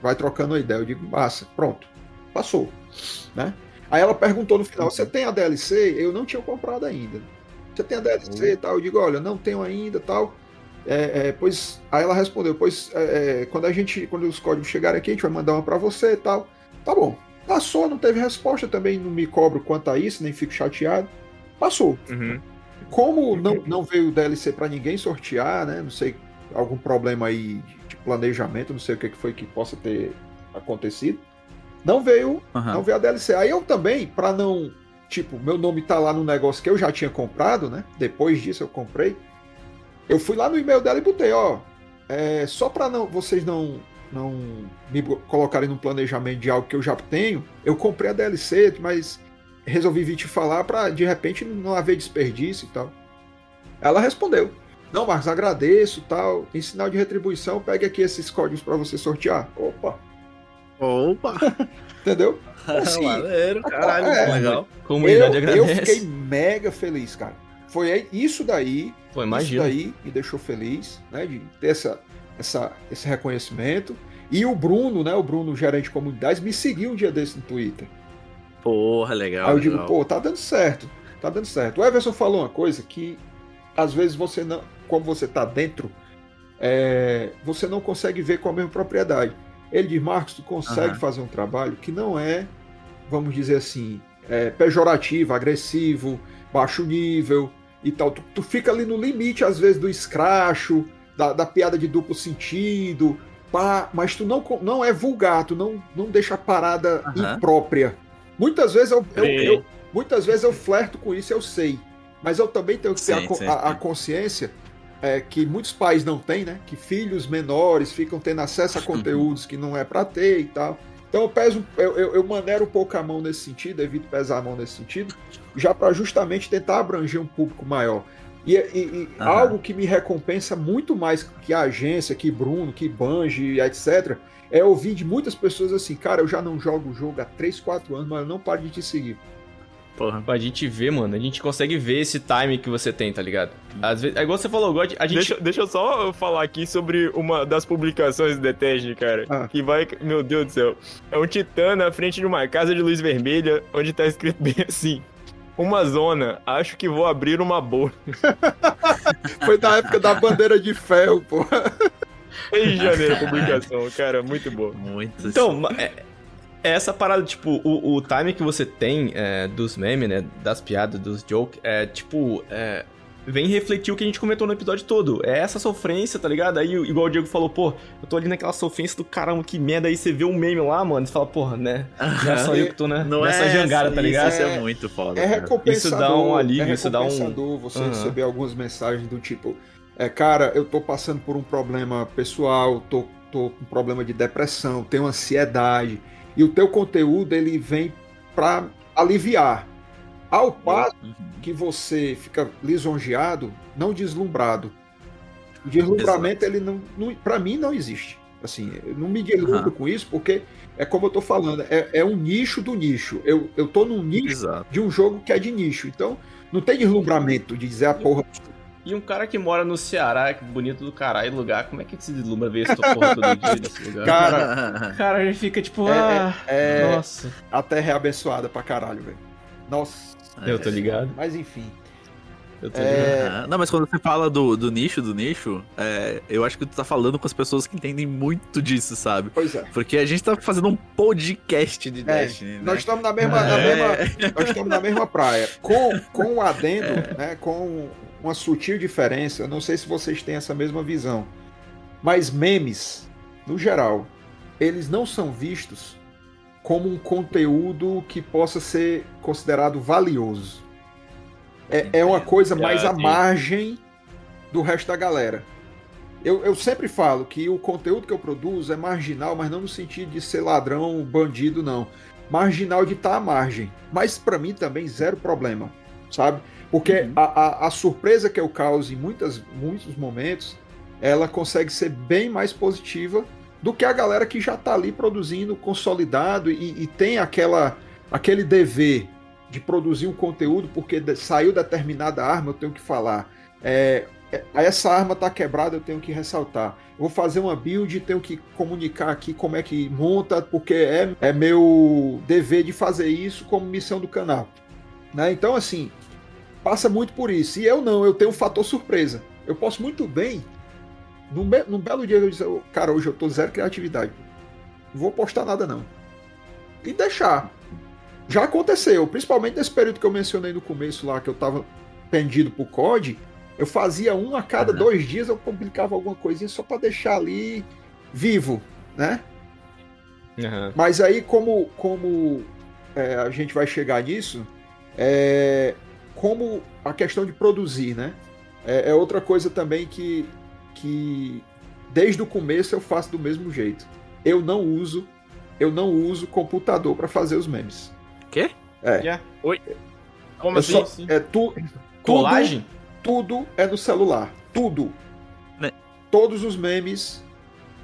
vai trocando a ideia. Eu digo: massa, pronto. Passou. Né? Aí ela perguntou no final: você tem a DLC? Eu não tinha comprado ainda. Você tem a DLC e uhum. tal? Eu digo: olha, não tenho ainda tal. É, é, pois aí ela respondeu: pois é, é, quando a gente, quando os códigos chegarem aqui, a gente vai mandar uma para você e tal. Tá bom. Passou, não teve resposta, também não me cobro quanto a isso, nem fico chateado. Passou. Uhum. Como não, não veio o DLC para ninguém sortear, né? Não sei, algum problema aí de planejamento, não sei o que foi que possa ter acontecido. Não veio, uhum. não veio a DLC. Aí eu também, para não, tipo, meu nome tá lá no negócio que eu já tinha comprado, né? Depois disso eu comprei. Eu fui lá no e-mail dela e botei, ó, é, só para não vocês não não me colocarem no planejamento de algo que eu já tenho, eu comprei a DLC, mas resolvi vir te falar para de repente não haver desperdício e tal. Ela respondeu: Não, Marcos, agradeço tal. Em sinal de retribuição, pegue aqui esses códigos para você sortear. Opa! Opa! Entendeu? Assim, caralho, é, legal. Comunidade eu, agradece. Eu fiquei mega feliz, cara. Foi isso daí. Foi, imagina. Isso daí me deixou feliz, né? De ter essa, essa, esse reconhecimento. E o Bruno, né? O Bruno, gerente de comunidades, me seguiu um dia desse no Twitter. Porra, legal. Aí eu legal. digo, pô, tá dando certo. Tá dando certo. O Everson falou uma coisa que às vezes você não. Como você tá dentro, é, você não consegue ver com a mesma propriedade. Ele diz, Marcos, tu consegue uhum. fazer um trabalho que não é, vamos dizer assim, é, pejorativo, agressivo, baixo nível e tal. Tu, tu, fica ali no limite, às vezes, do escracho, da, da piada de duplo sentido, pá, mas tu não, não é vulgar, tu não, não deixa a parada uhum. imprópria. Muitas vezes eu, eu, eu, muitas vezes eu flerto com isso, eu sei. Mas eu também tenho que ter sim, a, sim, a, a, consciência é, que muitos pais não têm, né? Que filhos menores ficam tendo acesso a conteúdos que não é para ter e tal. Então eu peso, eu, eu, eu maneiro um pouco a mão nesse sentido, evito pesar a mão nesse sentido, já para justamente tentar abranger um público maior. E, e, e algo que me recompensa muito mais que a agência, que Bruno, que Banji, etc., é ouvir de muitas pessoas assim, cara, eu já não jogo o jogo há 3, 4 anos, mas eu não paro de te seguir. Porra. A gente vê, mano, a gente consegue ver esse time que você tem, tá ligado? Às vezes, é igual você falou, God, a gente... Deixa, deixa eu só falar aqui sobre uma das publicações do Deteste, cara. Ah. Que vai, meu Deus do céu. É um titã na frente de uma casa de luz vermelha, onde tá escrito bem assim: uma zona, acho que vou abrir uma bolha. Foi da época da bandeira de ferro, pô. Em janeiro a publicação, cara, muito boa. Muito Então, é, É essa parada, tipo, o, o time que você tem é, dos memes, né? Das piadas, dos jokes, é tipo. É, vem refletir o que a gente comentou no episódio todo. É essa sofrência, tá ligado? Aí, igual o Diego falou, pô, eu tô ali naquela sofrência do caramba, que merda. Aí você vê um meme lá, mano, você fala, porra, né? Não é só eu que tô né, não nessa é jangada, tá ligado? Isso é muito foda. É recompensador. Isso dá um alívio, é isso dá um. você uhum. receber algumas mensagens do tipo, é, cara, eu tô passando por um problema pessoal, tô, tô com problema de depressão, tenho ansiedade. E o teu conteúdo, ele vem pra aliviar. Ao passo uhum. que você fica lisonjeado, não deslumbrado. O deslumbramento, Exato. ele não, não para mim, não existe. Assim, eu não me deslumbro uhum. com isso, porque é como eu tô falando, é, é um nicho do nicho. Eu, eu tô num nicho Exato. de um jogo que é de nicho. Então, não tem deslumbramento de dizer a porra. E um cara que mora no Ceará, que bonito do caralho, lugar, como é que se deslumbra ver essa porra todo dia nesse lugar? Cara, cara, ele fica tipo, é, ah, é, é, nossa. A terra é abençoada pra caralho, velho. Nossa. Eu tô ligado. Mas enfim. É... Não, mas quando você fala do, do nicho, do nicho, é, eu acho que tu tá falando com as pessoas que entendem muito disso, sabe? Pois é. Porque a gente tá fazendo um podcast de é, Destiny, né? Nós estamos na mesma, na é. mesma, nós estamos na mesma praia. Com, com um adendo, é. né, com uma sutil diferença, eu não sei se vocês têm essa mesma visão, mas memes, no geral, eles não são vistos como um conteúdo que possa ser considerado valioso. É, é uma coisa mais à margem do resto da galera. Eu, eu sempre falo que o conteúdo que eu produzo é marginal, mas não no sentido de ser ladrão, bandido, não. Marginal de estar tá à margem. Mas para mim também zero problema, sabe? Porque uhum. a, a, a, surpresa que eu causo em muitas, muitos momentos, ela consegue ser bem mais positiva do que a galera que já está ali produzindo consolidado e, e, tem aquela aquele dever de produzir um conteúdo porque saiu determinada arma, eu tenho que falar. É, é, essa arma está quebrada, eu tenho que ressaltar. vou fazer uma build, tenho que comunicar aqui como é que monta, porque é, é meu dever de fazer isso como missão do canal. Né? Então, assim, passa muito por isso. E eu não, eu tenho um fator surpresa. Eu posso muito bem num, be num belo dia eu disse, cara, hoje eu tô zero criatividade. Não vou postar nada não. E deixar. Já aconteceu, principalmente nesse período que eu mencionei no começo lá, que eu tava pendido pro COD, eu fazia um a cada uhum. dois dias, eu publicava alguma coisinha só para deixar ali vivo, né? Uhum. Mas aí, como, como é, a gente vai chegar nisso, é, como a questão de produzir, né? É, é outra coisa também que, que desde o começo eu faço do mesmo jeito. Eu não uso, eu não uso computador para fazer os memes. Quê? É. Yeah. Oi. Como eu assim? Só, é tu, Colagem? Tudo, tudo é no celular. Tudo. Né? Todos os memes,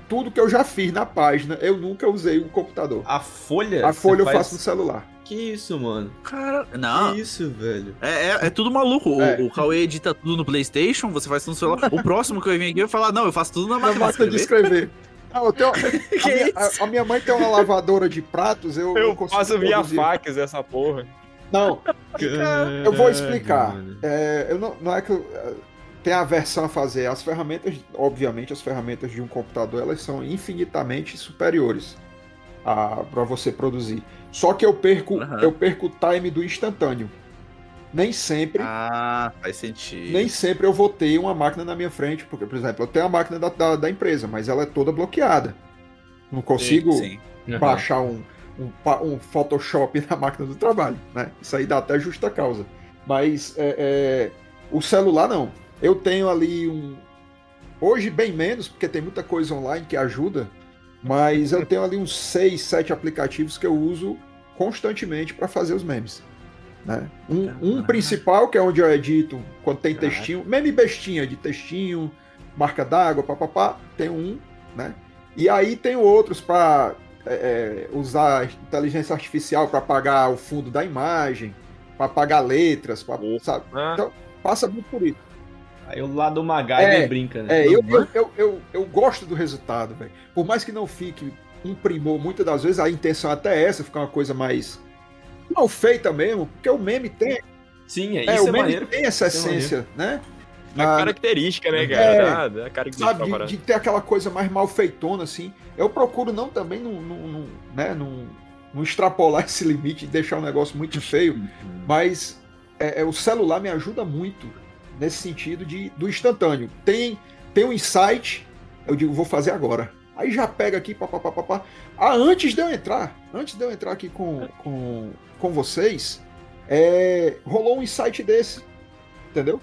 tudo que eu já fiz na página, eu nunca usei um computador. A folha? A folha eu faz... faço no celular. Que isso, mano? Cara, não. Que isso, velho? É, é, é tudo maluco. É. O, o Cauê edita tudo no PlayStation, você faz tudo no celular. o próximo que eu venho aqui vai falar: não, eu faço tudo na máquina, na máquina de escrever. Não, tenho, a, minha, a, a, minha, mãe tem uma lavadora de pratos, eu. Eu faço via fax essa porra. Não, eu vou explicar. É, eu não, não é que eu, tem a versão a fazer. As ferramentas, obviamente, as ferramentas de um computador elas são infinitamente superiores para você produzir. Só que eu perco, uhum. eu perco o time do instantâneo. Nem sempre. Ah, faz sentido. Nem sempre eu vou ter uma máquina na minha frente, porque, por exemplo, eu tenho a máquina da, da, da empresa, mas ela é toda bloqueada. Não consigo sim, sim. Uhum. baixar um, um, um, Photoshop na máquina do trabalho, né? Isso aí dá até justa causa. Mas é, é, o celular não. Eu tenho ali um. Hoje bem menos, porque tem muita coisa online que ajuda, mas eu tenho ali uns 6, 7 aplicativos que eu uso constantemente para fazer os memes. Né? Um, um, principal, que é onde eu edito quando tem textinho, meme bestinha de textinho, marca d'água, papapá, tem um, né? E aí tem outros para é, é, usar inteligência artificial para apagar o fundo da imagem, para apagar letras, pra, sabe? Então, passa muito por isso. Aí o lado MacGyver é, brinca, né? É, eu, eu, eu, eu, eu gosto do resultado, velho. Por mais que não fique um primor, muitas das vezes a intenção até é essa, ficar uma coisa mais mal feita mesmo, porque o meme tem. Sim, é, é isso o é meme maneiro. tem essa é essência, né? É a característica, né, cara? É, ah, a característica sabe, de, de, ter aquela coisa mais mal feitona, assim. Eu procuro não também não, não, não, né, não não extrapolar esse limite e deixar um negócio muito feio, uhum. mas é, é, o celular me ajuda muito nesse sentido de, do instantâneo. Tem, tem um insight, eu digo, vou fazer agora. Aí já pega aqui, papapá. Ah, antes de eu entrar, antes de eu entrar aqui com, com, com vocês, é, rolou um insight desse, entendeu?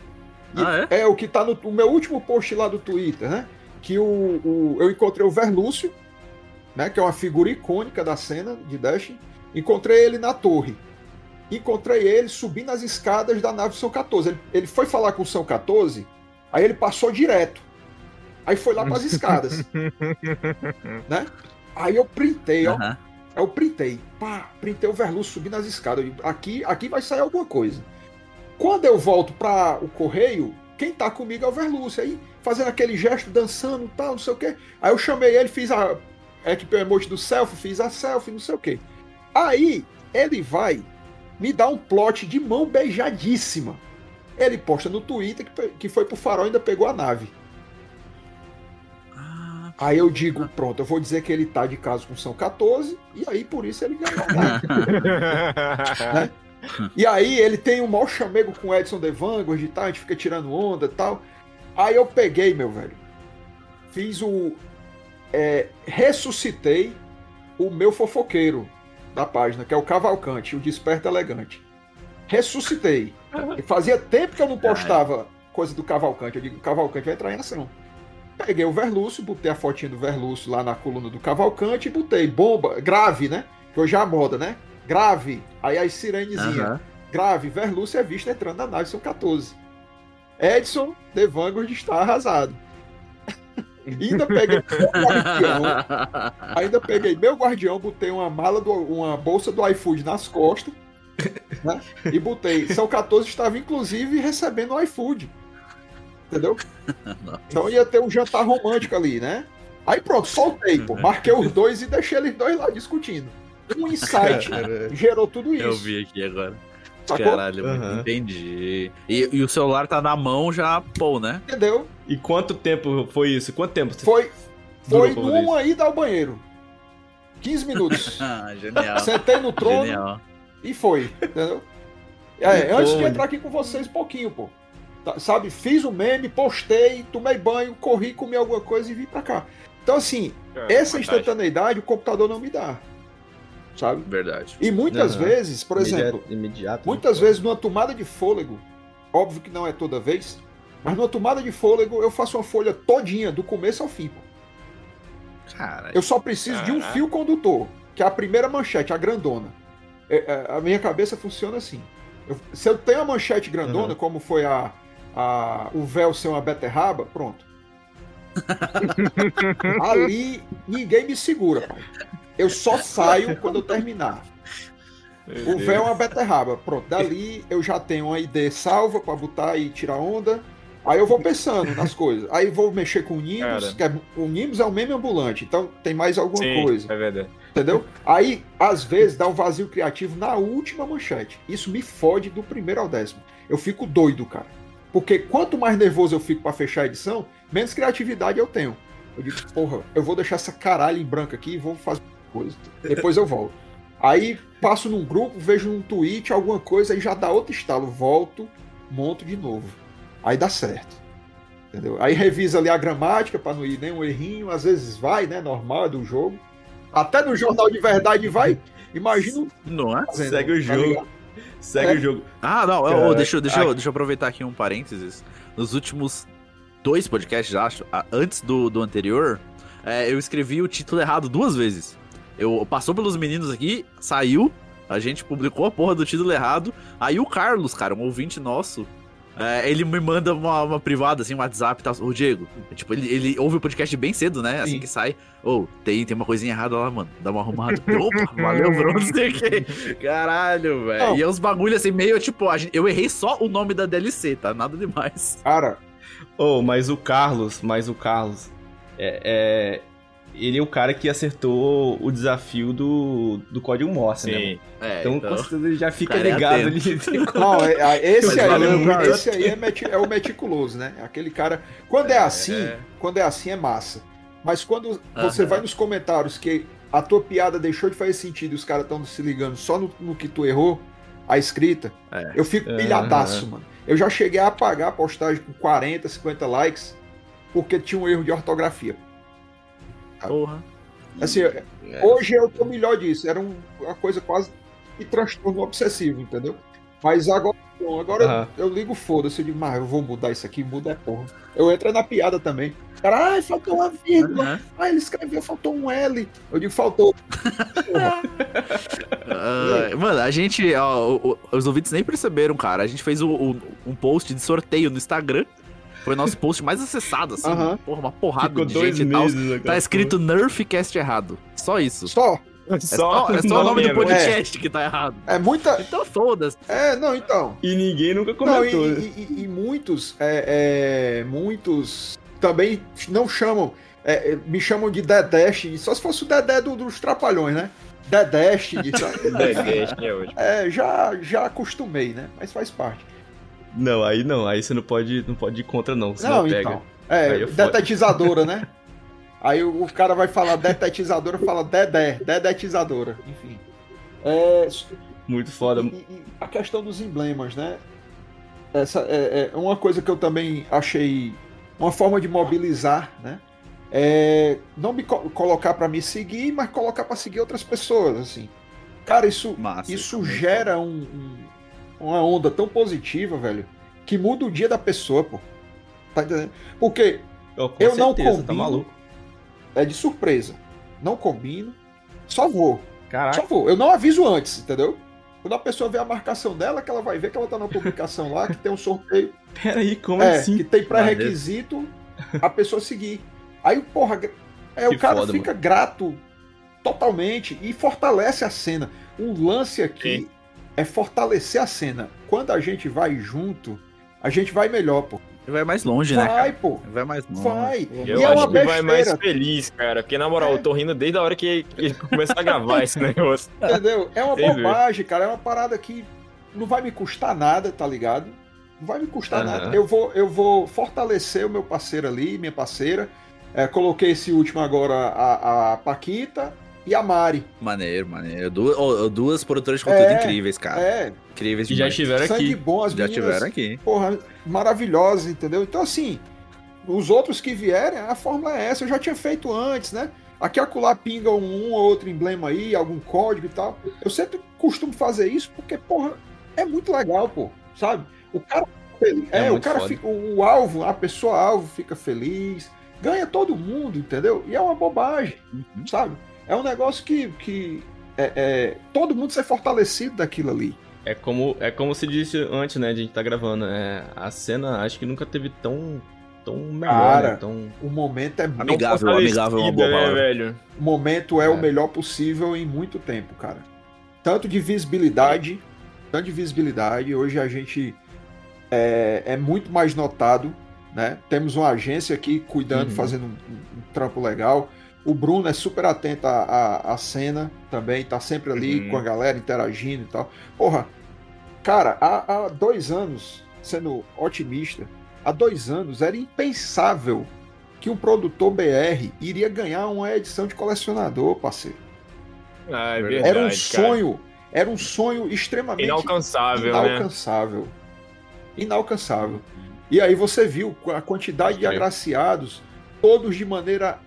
Ah, é? é? o que tá no meu último post lá do Twitter, né? Que o, o, eu encontrei o Verlúcio, né? Que é uma figura icônica da cena de Dash. Encontrei ele na torre. Encontrei ele subindo as escadas da nave São 14. Ele, ele foi falar com o São 14, aí ele passou direto. Aí foi lá para as escadas. né? Aí eu printei, ó. Uhum. Aí eu printei. Pá, printei o Verlúcio subindo as escadas. Aqui, aqui vai sair alguma coisa. Quando eu volto para o correio, quem tá comigo é o Verlúcio. Aí, fazendo aquele gesto, dançando tal, não sei o quê. Aí eu chamei ele, fiz a. Equipei o emoji do selfie, fiz a selfie, não sei o quê. Aí, ele vai me dar um plot de mão beijadíssima. Ele posta no Twitter que, que foi pro farol e ainda pegou a nave. Ah, aí eu digo, pronto, eu vou dizer que ele tá de caso com São 14, e aí por isso ele ganhou a nave. né? E aí ele tem um maior chamego com o Edson de Vanguard e tal, a gente fica tirando onda e tal. Aí eu peguei, meu velho, fiz o. É, ressuscitei o meu fofoqueiro da página, que é o Cavalcante, o Desperto Elegante. Ressuscitei. E fazia tempo que eu não postava coisa do Cavalcante. Eu digo, Cavalcante vai entrar em ação. Peguei o Verlúcio, botei a fotinha do Verlúcio lá na coluna do Cavalcante e botei bomba, grave, né? Que hoje é a moda, né? Grave. Aí as sirenezinhas. Uhum. Grave. Verlúcio é visto entrando na nave, são 14. Edson de Vanguard está arrasado. Ainda peguei meu guardião. Ainda peguei meu guardião, botei uma mala, do, uma bolsa do iFood nas costas. Né? E botei. São 14 estava inclusive recebendo o iFood. Entendeu? Então ia ter um jantar romântico ali, né? Aí pronto, soltei, pô. Marquei os dois e deixei eles dois lá discutindo um insight gerou tudo isso. Eu vi aqui agora. Sacou? Caralho, uhum. entendi. E, e, o celular tá na mão já, pô, né? Entendeu? E quanto tempo foi isso? Quanto tempo? Foi, foi numa ida ao banheiro. 15 minutos. Genial. Sentei no trono Genial. e foi, entendeu? É, antes de entrar aqui com vocês um pouquinho, pô. Tá, sabe, fiz o um meme, postei, tomei banho, corri, comi alguma coisa e vim pra cá. Então, assim, é, essa instantaneidade o computador não me dá sabe? Verdade. E muitas uhum. vezes, por exemplo, imediato, né? muitas vezes numa tomada de fôlego, óbvio que não é toda vez, mas numa tomada de fôlego eu faço uma folha todinha, do começo ao fim. Cara, eu só preciso de um fio condutor, que é a primeira manchete, a grandona. É, é, a minha cabeça funciona assim. Eu, se eu tenho a manchete grandona, uhum. como foi a, a, o véu ser uma beterraba, pronto. Ali ninguém me segura, pai. Eu só saio quando eu terminar. o véu é uma beterraba. Pronto, dali eu já tenho uma ID salva para botar e tirar onda. Aí eu vou pensando nas coisas. Aí vou mexer com o Nimbus, que é, o Nimbus é o meme ambulante, então tem mais alguma Sim, coisa. É verdade. Entendeu? Aí, às vezes, dá um vazio criativo na última manchete. Isso me fode do primeiro ao décimo. Eu fico doido, cara. Porque quanto mais nervoso eu fico para fechar a edição, menos criatividade eu tenho. Eu digo, porra, eu vou deixar essa caralho em branco aqui e vou fazer coisa. Depois eu volto. Aí passo num grupo, vejo num tweet alguma coisa, aí já dá outro estalo. Volto, monto de novo. Aí dá certo. Entendeu? Aí revisa ali a gramática para não ir nenhum errinho. Às vezes vai, né? Normal é do jogo. Até no jornal de verdade vai. Imagina. Não é? Fazendo, Segue o tá jogo. Tá Segue é. o jogo. Ah, não. Oh, deixa, deixa, eu, deixa eu aproveitar aqui um parênteses. Nos últimos dois podcasts, acho, antes do, do anterior, é, eu escrevi o título errado duas vezes. Eu passou pelos meninos aqui, saiu, a gente publicou a porra do título errado. Aí o Carlos, cara, um ouvinte nosso, é, ele me manda uma, uma, privada, assim, um WhatsApp e tal. Ô, Diego, tipo, ele, ele ouve o podcast bem cedo, né? Assim Sim. que sai. Ô, oh, tem, tem uma coisinha errada lá, mano. Dá uma arrumada. Opa, valeu, bro, não sei o. Caralho, velho. E é uns bagulho assim, meio tipo, eu errei só o nome da DLC, tá? Nada demais. Cara. Ô, oh, mas o Carlos, mas o Carlos. É, é, ele é o cara que acertou o desafio do, do código Morse, né, Sim. né? É, então, então, com certeza ele já fica ligado ali. Não, é, é, esse, aí, esse aí é, meti, é, o meticuloso, né? Aquele cara. Quando é, é assim, quando é assim é massa. Mas quando você vai nos comentários que a tua piada deixou de fazer sentido e os caras estão se ligando só no, no, que tu errou, a escrita, é. eu fico pilhadaço, mano. Eu já cheguei a apagar a postagem com 40, 50 likes porque tinha um erro de ortografia. Porra. Assim, é. hoje eu tô melhor disso. Era um, uma coisa quase de transtorno obsessivo, entendeu? Mas agora Bom, agora uhum. eu, eu, ligo foda-se, eu digo, mas eu vou mudar isso aqui, muda é porra. Eu entro na piada também. Cara, ai, faltou uma vírgula. Uhum. Ah, ele escreveu, faltou um L. Eu digo, faltou. uh, mano, a gente, ó, os ouvintes nem perceberam, cara. A gente fez o, o, um post de sorteio no Instagram. Foi o nosso post mais acessado, assim. Uhum. Porra, uma porrada Ficou de gente e tal. Tá escrito Nerfcast errado. Só isso. Só. É só, é só o nome do podcast é. que tá errado. É muita. Então foda-se. É, não, então. E ninguém nunca comentou. Não, e, e, e, muitos, é, é, muitos também não chamam, é, é me chamam de Dedeste, só se fosse o Dedé do, dos Trapalhões, né? Dedeste. Dedeste é hoje. É, já, já acostumei, né? Mas faz parte. Não, aí não, aí você não pode, não pode ir contra, não. Senão não, pega. Então. É, é detetizadora, né? Aí o, cara vai falar detetizadora, fala dedé, dedetizadora, enfim. É, Muito foda. E, e, a questão dos emblemas, né? Essa é, é, uma coisa que eu também achei uma forma de mobilizar, né? É não me co colocar para me seguir, mas colocar para seguir outras pessoas, assim. Cara, isso, Massa, isso gera um, um, uma onda tão positiva, velho, que muda o dia da pessoa, pô. Tá entendendo? Porque eu, eu certeza, não tá combino, tá maluco é de surpresa. Não combino, só vou. Caraca. Só vou. Eu não aviso antes, entendeu? Quando a pessoa vê a marcação dela, que ela vai ver que ela tá na publicação lá, que tem um sorteio. Peraí, como é, assim? Que tem pré-requisito a pessoa seguir. Aí, porra, é, o cara foda, fica mano. grato totalmente e fortalece a cena. O lance aqui. É fortalecer a cena. Quando a gente vai junto, a gente vai melhor, pô. Vai mais longe, vai, né? Vai, pô. Vai mais longe. Vai. Eu e é acho é que vai mais feliz, cara. Porque, na moral, é. eu tô rindo desde a hora que começou a gravar esse negócio. Entendeu? É uma bobagem, cara. É uma parada que não vai me custar nada, tá ligado? Não vai me custar uhum. nada. Eu vou, eu vou fortalecer o meu parceiro ali, minha parceira. É, coloquei esse último agora, a, a Paquita e a Mari. Maneiro, maneiro. Duas, duas produtoras de conteúdo é, incríveis, cara. É. Incríveis demais. Já estiveram Sangue aqui. Bom, as já estiveram aqui. Porra, maravilhosas, entendeu? Então, assim, os outros que vierem, a fórmula é essa. Eu já tinha feito antes, né? Aqui acolá pinga um, um ou outro emblema aí, algum código e tal. Eu sempre costumo fazer isso porque, porra, é muito legal, pô. Sabe? O cara. É, é o cara fica. O, o alvo, a pessoa alvo fica feliz. Ganha todo mundo, entendeu? E é uma bobagem, uhum. sabe? É um negócio que, que é, é, todo mundo ser fortalecido daquilo ali. É como, é como se disse antes, né, de a gente tá gravando. É, a cena acho que nunca teve tão tão melhor, né, Cara, né? Tão... o momento é amigável, amigável é uma boa né, velho. O momento é, é, o melhor possível em muito tempo, cara. Tanto de visibilidade, tanto de visibilidade, hoje a gente é, é muito mais notado, né? Temos uma agência aqui cuidando, uhum. fazendo um, um, trampo legal. O Bruno é super atento à, à, à cena também, tá sempre ali uhum. com a galera interagindo e tal. Porra, cara, há, há dois anos, sendo otimista, há dois anos era impensável que um produtor BR iria ganhar uma edição de colecionador, parceiro. Ah, é verdade, era um sonho, cara. era um sonho extremamente inalcançável, inalcançável. Né? Inalcançável. E aí você viu a quantidade de agraciados, todos de maneira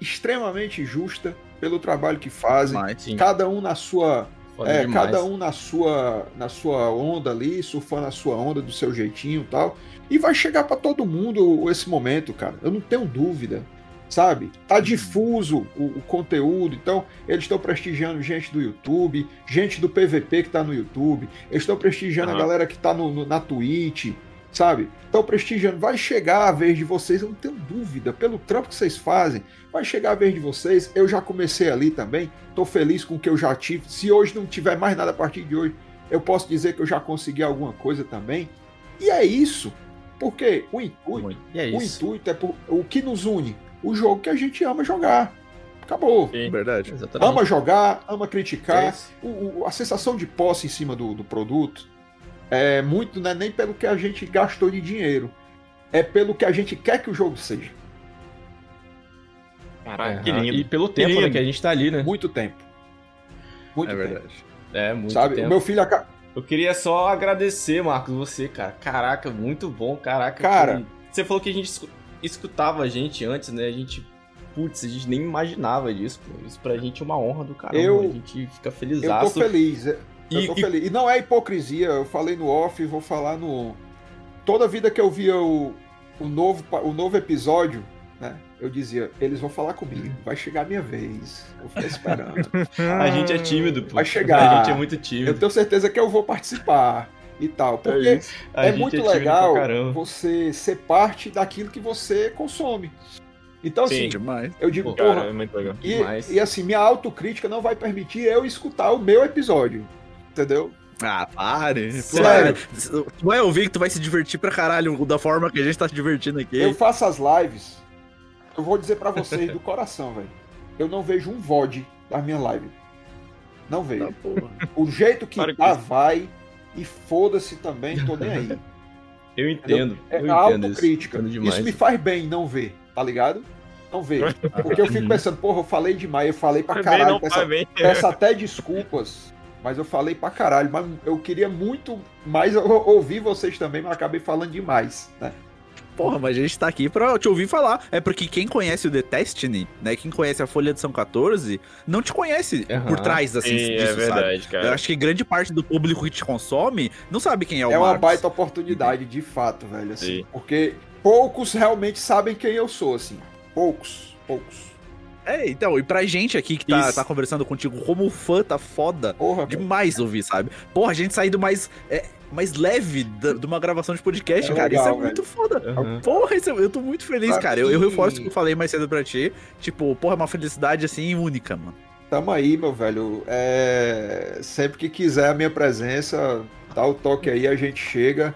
extremamente justa pelo trabalho que fazem, cada um na sua é, cada um na sua na sua onda ali, surfando a sua onda do seu jeitinho e tal. E vai chegar para todo mundo esse momento, cara. Eu não tenho dúvida. Sabe? Tá difuso o, o conteúdo, então eles estão prestigiando gente do YouTube, gente do PVP que tá no YouTube, eles estão prestigiando uhum. a galera que tá no, no, na Twitch, sabe? Estão prestigiando. Vai chegar a vez de vocês, eu não tenho dúvida, pelo trampo que vocês fazem, vai chegar a vez de vocês. Eu já comecei ali também, estou feliz com o que eu já tive. Se hoje não tiver mais nada a partir de hoje, eu posso dizer que eu já consegui alguma coisa também. E é isso, porque o intuito, é o intuito é por, o que nos une, o jogo que a gente ama jogar. Acabou. Sim, verdade. Exatamente. Ama jogar, ama criticar. É o, o, a sensação de posse em cima do, do produto é muito não é nem pelo que a gente gastou de dinheiro, é pelo que a gente quer que o jogo seja. Caraca, que lindo. E pelo tempo que, né, que a gente tá ali, né? Muito tempo. Muito é tempo. verdade. É, muito Sabe, tempo. o meu filho acaba. Eu queria só agradecer, Marcos, você, cara. Caraca, muito bom, caraca. Cara, que... você falou que a gente escutava a gente antes, né? A gente putz, a gente nem imaginava disso, pô. Isso pra gente é uma honra do caramba. Eu, a gente fica feliz. Eu tô feliz. Eu e, tô e... feliz. E não é hipocrisia, eu falei no off e vou falar no on. Toda vida que eu via o, o, novo, o novo episódio, né? Eu dizia, eles vão falar comigo, vai chegar a minha vez. Vou ficar esperando. a gente é tímido, pô. Vai chegar. A gente é muito tímido. Eu tenho certeza que eu vou participar e tal. É porque é, é muito é legal você ser parte daquilo que você consome. Então, Sim, assim, demais. eu digo, Pô, porra, cara, é e, e, assim, minha autocrítica não vai permitir eu escutar o meu episódio, entendeu? Ah, pare. Sério. Tu vai ouvir que tu vai se divertir pra caralho da forma que a gente tá se divertindo aqui. Eu faço as lives, eu vou dizer pra vocês do coração, velho. Eu não vejo um VOD da minha live. Não vejo. Tá, o jeito que tá, vai e foda-se também, tô nem aí. Eu entendo. É eu a autocrítica. Isso me faz bem não ver, tá ligado? Não ver. Porque eu fico pensando, porra, eu falei demais, eu falei pra caralho. Peço, peço até desculpas, mas eu falei pra caralho. Mas eu queria muito mais ouvir vocês também, mas acabei falando demais, né? Porra, mas a gente tá aqui pra te ouvir falar. É porque quem conhece o The Destiny, né? Quem conhece a Folha de São 14, não te conhece uhum. por trás, assim, Sim, é disso, é verdade, sabe? cara. Eu acho que grande parte do público que te consome não sabe quem é o É Marcos. uma baita oportunidade, de fato, velho, assim. Sim. Porque poucos realmente sabem quem eu sou, assim. Poucos, poucos. É, então, e pra gente aqui que tá, tá conversando contigo como fã, tá foda Porra, demais ouvir, sabe? Porra, a gente sair do mais. É, mais leve de uma gravação de podcast, é cara. Legal, isso é velho. muito foda. Uhum. Porra, isso, é, eu tô muito feliz, pra cara. Eu, eu reforço o que eu falei mais cedo pra ti. Tipo, porra, é uma felicidade assim única, mano. Tamo aí, meu velho. É... Sempre que quiser a minha presença, dá o toque aí, a gente chega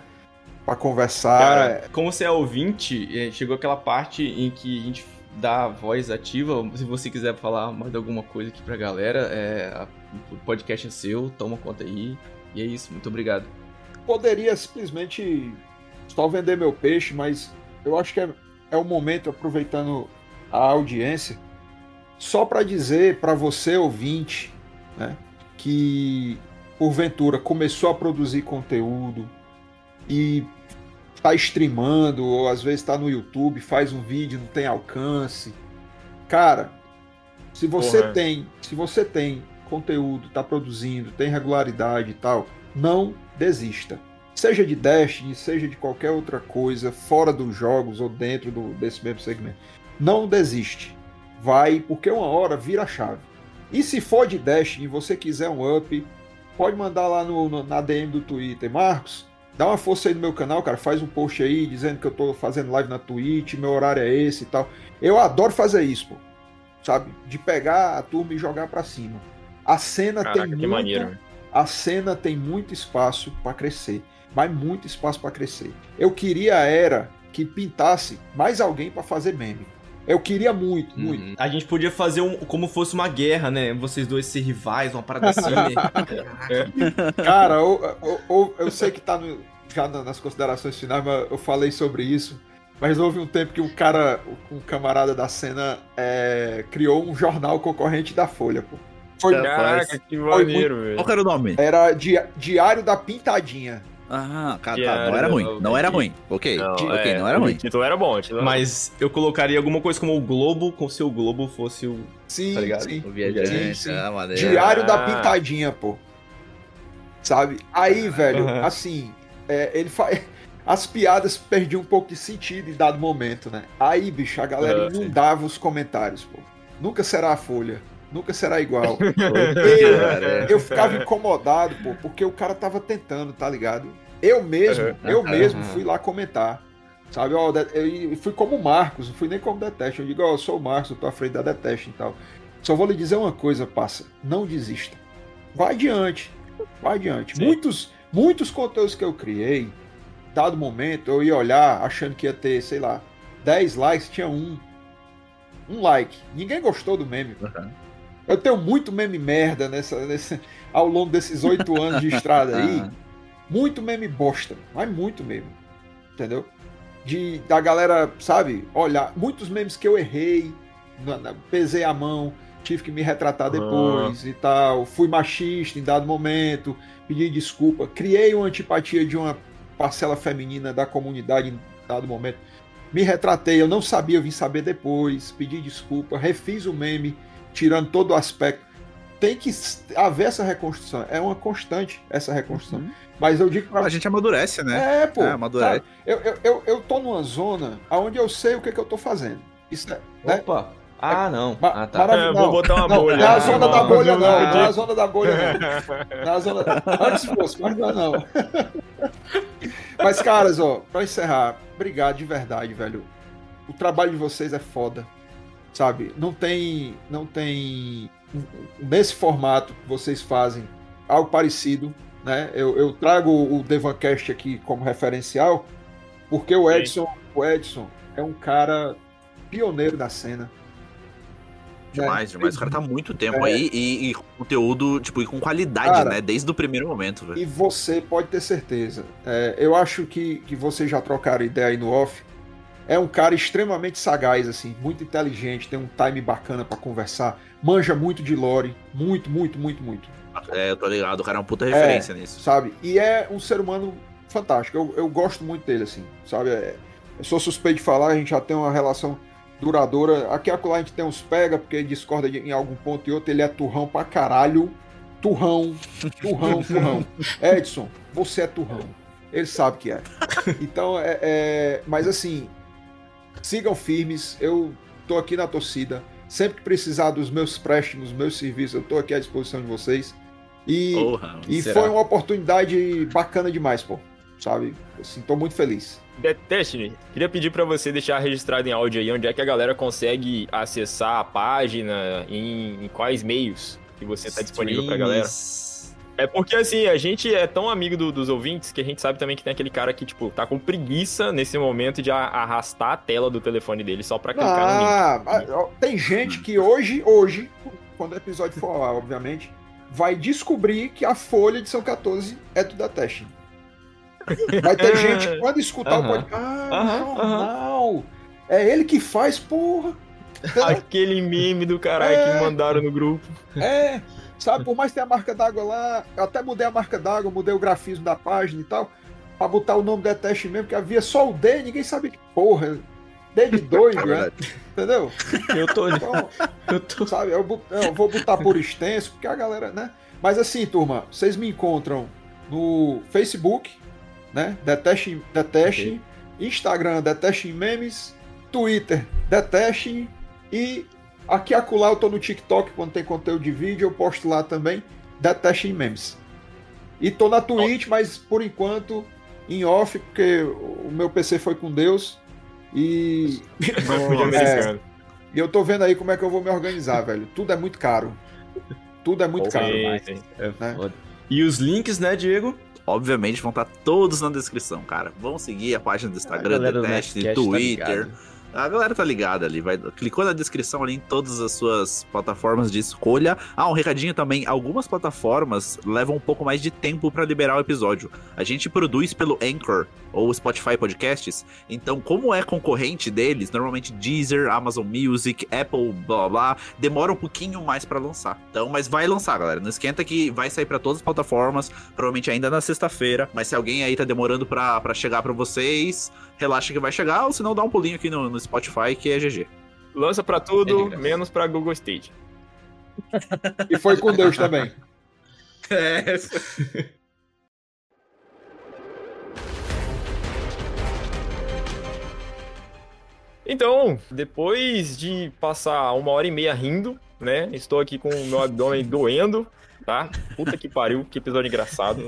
para conversar. Cara, como você é ouvinte, é, chegou aquela parte em que a gente dá voz ativa. Se você quiser falar mais alguma coisa aqui pra galera, é, o podcast é seu, toma conta aí. E é isso, muito obrigado poderia simplesmente só vender meu peixe, mas eu acho que é, é o momento, aproveitando a audiência, só para dizer para você, ouvinte, né, que porventura começou a produzir conteúdo e está streamando, ou às vezes está no YouTube, faz um vídeo, não tem alcance. Cara, se você Porra. tem, se você tem conteúdo, está produzindo, tem regularidade e tal, não desista. Seja de Destiny, seja de qualquer outra coisa, fora dos jogos ou dentro do, desse mesmo segmento. Não desiste. Vai, porque uma hora vira a chave. E se for de Destiny e você quiser um up, pode mandar lá no, no, na DM do Twitter. Marcos, dá uma força aí no meu canal, cara. Faz um post aí dizendo que eu tô fazendo live na Twitch, meu horário é esse e tal. Eu adoro fazer isso, pô. Sabe? De pegar a turma e jogar para cima. A cena Caraca, tem muito, maneiro a cena tem muito espaço para crescer, mas muito espaço para crescer. Eu queria era que pintasse mais alguém para fazer meme. Eu queria muito, uhum. muito. A gente podia fazer um, como fosse uma guerra, né? Vocês dois ser rivais, uma parada assim. né? Cara, eu, eu, eu, eu, sei que tá no, já nas considerações finais, mas eu falei sobre isso. Mas houve um tempo que um cara, um camarada da cena, é, criou um jornal concorrente da Folha, pô. Foi, Caraca, que maneiro, velho. Qual era o nome? Era Di Diário da Pintadinha. Ah, cara, tá, não era ruim. Não era ruim. Ok, não, ok, é, não era ruim. Então era bom. Título Mas eu colocaria alguma coisa como o Globo, como se o Globo fosse o. Sim, tá sim. O viajante. Sim, sim. Ah, Diário ah. da Pintadinha, pô. Sabe? Aí, velho, uhum. assim, é, ele faz. As piadas perdiam um pouco de sentido em dado momento, né? Aí, bicho, a galera uhum, inundava sim. os comentários, pô. Nunca será a Folha nunca será igual. eu, eu ficava incomodado, pô, porque o cara tava tentando, tá ligado? Eu mesmo, uhum. eu mesmo fui lá comentar. Sabe, ó, eu fui como o Marcos, não fui nem como Deteste. Eu digo, ó, eu sou o Marcos, eu tô à frente da Deteste e tal. Só vou lhe dizer uma coisa, passa. Não desista. Vai adiante. Vai adiante. Muitos, muitos conteúdos que eu criei, dado momento, eu ia olhar achando que ia ter, sei lá, 10 likes, tinha um. Um like. Ninguém gostou do meme. Uhum. Eu tenho muito meme merda nessa, nessa, ao longo desses oito anos de estrada aí. Muito meme bosta, mas muito mesmo. Entendeu? De, da galera, sabe, olhar, muitos memes que eu errei, pesei a mão, tive que me retratar depois e tal. Fui machista em dado momento, pedi desculpa. Criei uma antipatia de uma parcela feminina da comunidade em dado momento. Me retratei, eu não sabia, eu vim saber depois, pedi desculpa, refiz o meme, tirando todo o aspecto. Tem que haver essa reconstrução, é uma constante essa reconstrução. Uhum. Mas eu digo pra... A gente amadurece, né? É, pô. É, amadurece. Eu, eu, eu, eu tô numa zona onde eu sei o que, que eu tô fazendo. Isso é, né? Opa! Ah, não. ah, tá. É, vou botar uma não, bolha. Não é a zona da bolha, não. Não é a zona da bolha, não. Não é a zona... Antes fosse, mas não é não. Mas, caras, ó, pra encerrar, obrigado de verdade, velho. O trabalho de vocês é foda, sabe? Não tem, não tem nesse formato que vocês fazem algo parecido, né? Eu, eu trago o Devancast aqui como referencial, porque o Edson, o Edson é um cara pioneiro da cena. Demais, é, demais. O cara tá há muito tempo é. aí e, e, conteúdo, tipo, e com qualidade, cara, né? Desde o primeiro momento, velho. E você pode ter certeza. É, eu acho que, que vocês já trocaram ideia aí no off. É um cara extremamente sagaz, assim, muito inteligente, tem um time bacana para conversar, manja muito de lore, muito, muito, muito, muito. É, eu tô ligado, o cara é uma puta referência é, nisso. Sabe? E é um ser humano fantástico, eu, eu gosto muito dele, assim, sabe? É, eu sou suspeito de falar, a gente já tem uma relação duradoura. Aqui acolá a gente tem uns pega, porque ele discorda de, em algum ponto e outro, ele é turrão pra caralho. Turrão, turrão, turrão. Edson, você é turrão. Ele sabe que é. Então, é, é, Mas assim, sigam firmes. Eu tô aqui na torcida. Sempre que precisar dos meus préstimos, meus serviços, eu tô aqui à disposição de vocês. E, Porra, e foi uma oportunidade bacana demais, pô. Sabe? Assim, tô muito feliz. Destiny, queria pedir para você deixar registrado em áudio aí onde é que a galera consegue acessar a página, em, em quais meios que você tá disponível pra galera. É porque, assim, a gente é tão amigo do, dos ouvintes que a gente sabe também que tem aquele cara que, tipo, tá com preguiça nesse momento de arrastar a tela do telefone dele só pra clicar ah, no link. Ah, tem gente que hoje, hoje, quando o episódio for lá, obviamente, vai descobrir que a folha de São 14 é do Datesh. Vai ter gente que quando escutar o podcast. Ah, jornal! É ele que faz, porra! Aquele meme do caralho é, que mandaram no grupo. É, sabe, por mais que tenha a marca d'água lá, eu até mudei a marca d'água, mudei o grafismo da página e tal, pra botar o nome da teste mesmo, porque havia só o D, ninguém sabe que porra. D de dois, é né? Entendeu? Eu tô. Então, eu tô. Sabe, eu, eu vou botar por extenso, porque a galera, né? Mas assim, turma, vocês me encontram no Facebook, né? Deteste, deteste. Okay. Instagram, deteste memes. Twitter, deteste. E aqui acolá eu tô no TikTok quando tem conteúdo de vídeo, eu posto lá também. Deteste memes. E tô na Twitch, mas por enquanto em off, porque o meu PC foi com Deus. E. é, e eu tô vendo aí como é que eu vou me organizar, velho. Tudo é muito caro. Tudo é muito caro. É né? E os links, né, Diego? Obviamente vão estar todos na descrição, cara. Vão seguir a página do Instagram, do Teste, tá Twitter. Tá a galera tá ligada ali, vai, clicou na descrição ali em todas as suas plataformas de escolha. Ah, um recadinho também, algumas plataformas levam um pouco mais de tempo para liberar o episódio. A gente produz pelo Anchor ou Spotify Podcasts, então como é concorrente deles, normalmente Deezer, Amazon Music, Apple, blá blá, demora um pouquinho mais para lançar. Então, mas vai lançar, galera. Não esquenta que vai sair para todas as plataformas, provavelmente ainda na sexta-feira, mas se alguém aí tá demorando para chegar para vocês, relaxa que vai chegar, ou se não dá um pulinho aqui no, no Spotify, que é GG. Lança pra tudo, é menos pra Google Stage. e foi com Deus também. É. Então, depois de passar uma hora e meia rindo, né? Estou aqui com o meu abdômen doendo, tá? Puta que pariu, que episódio engraçado.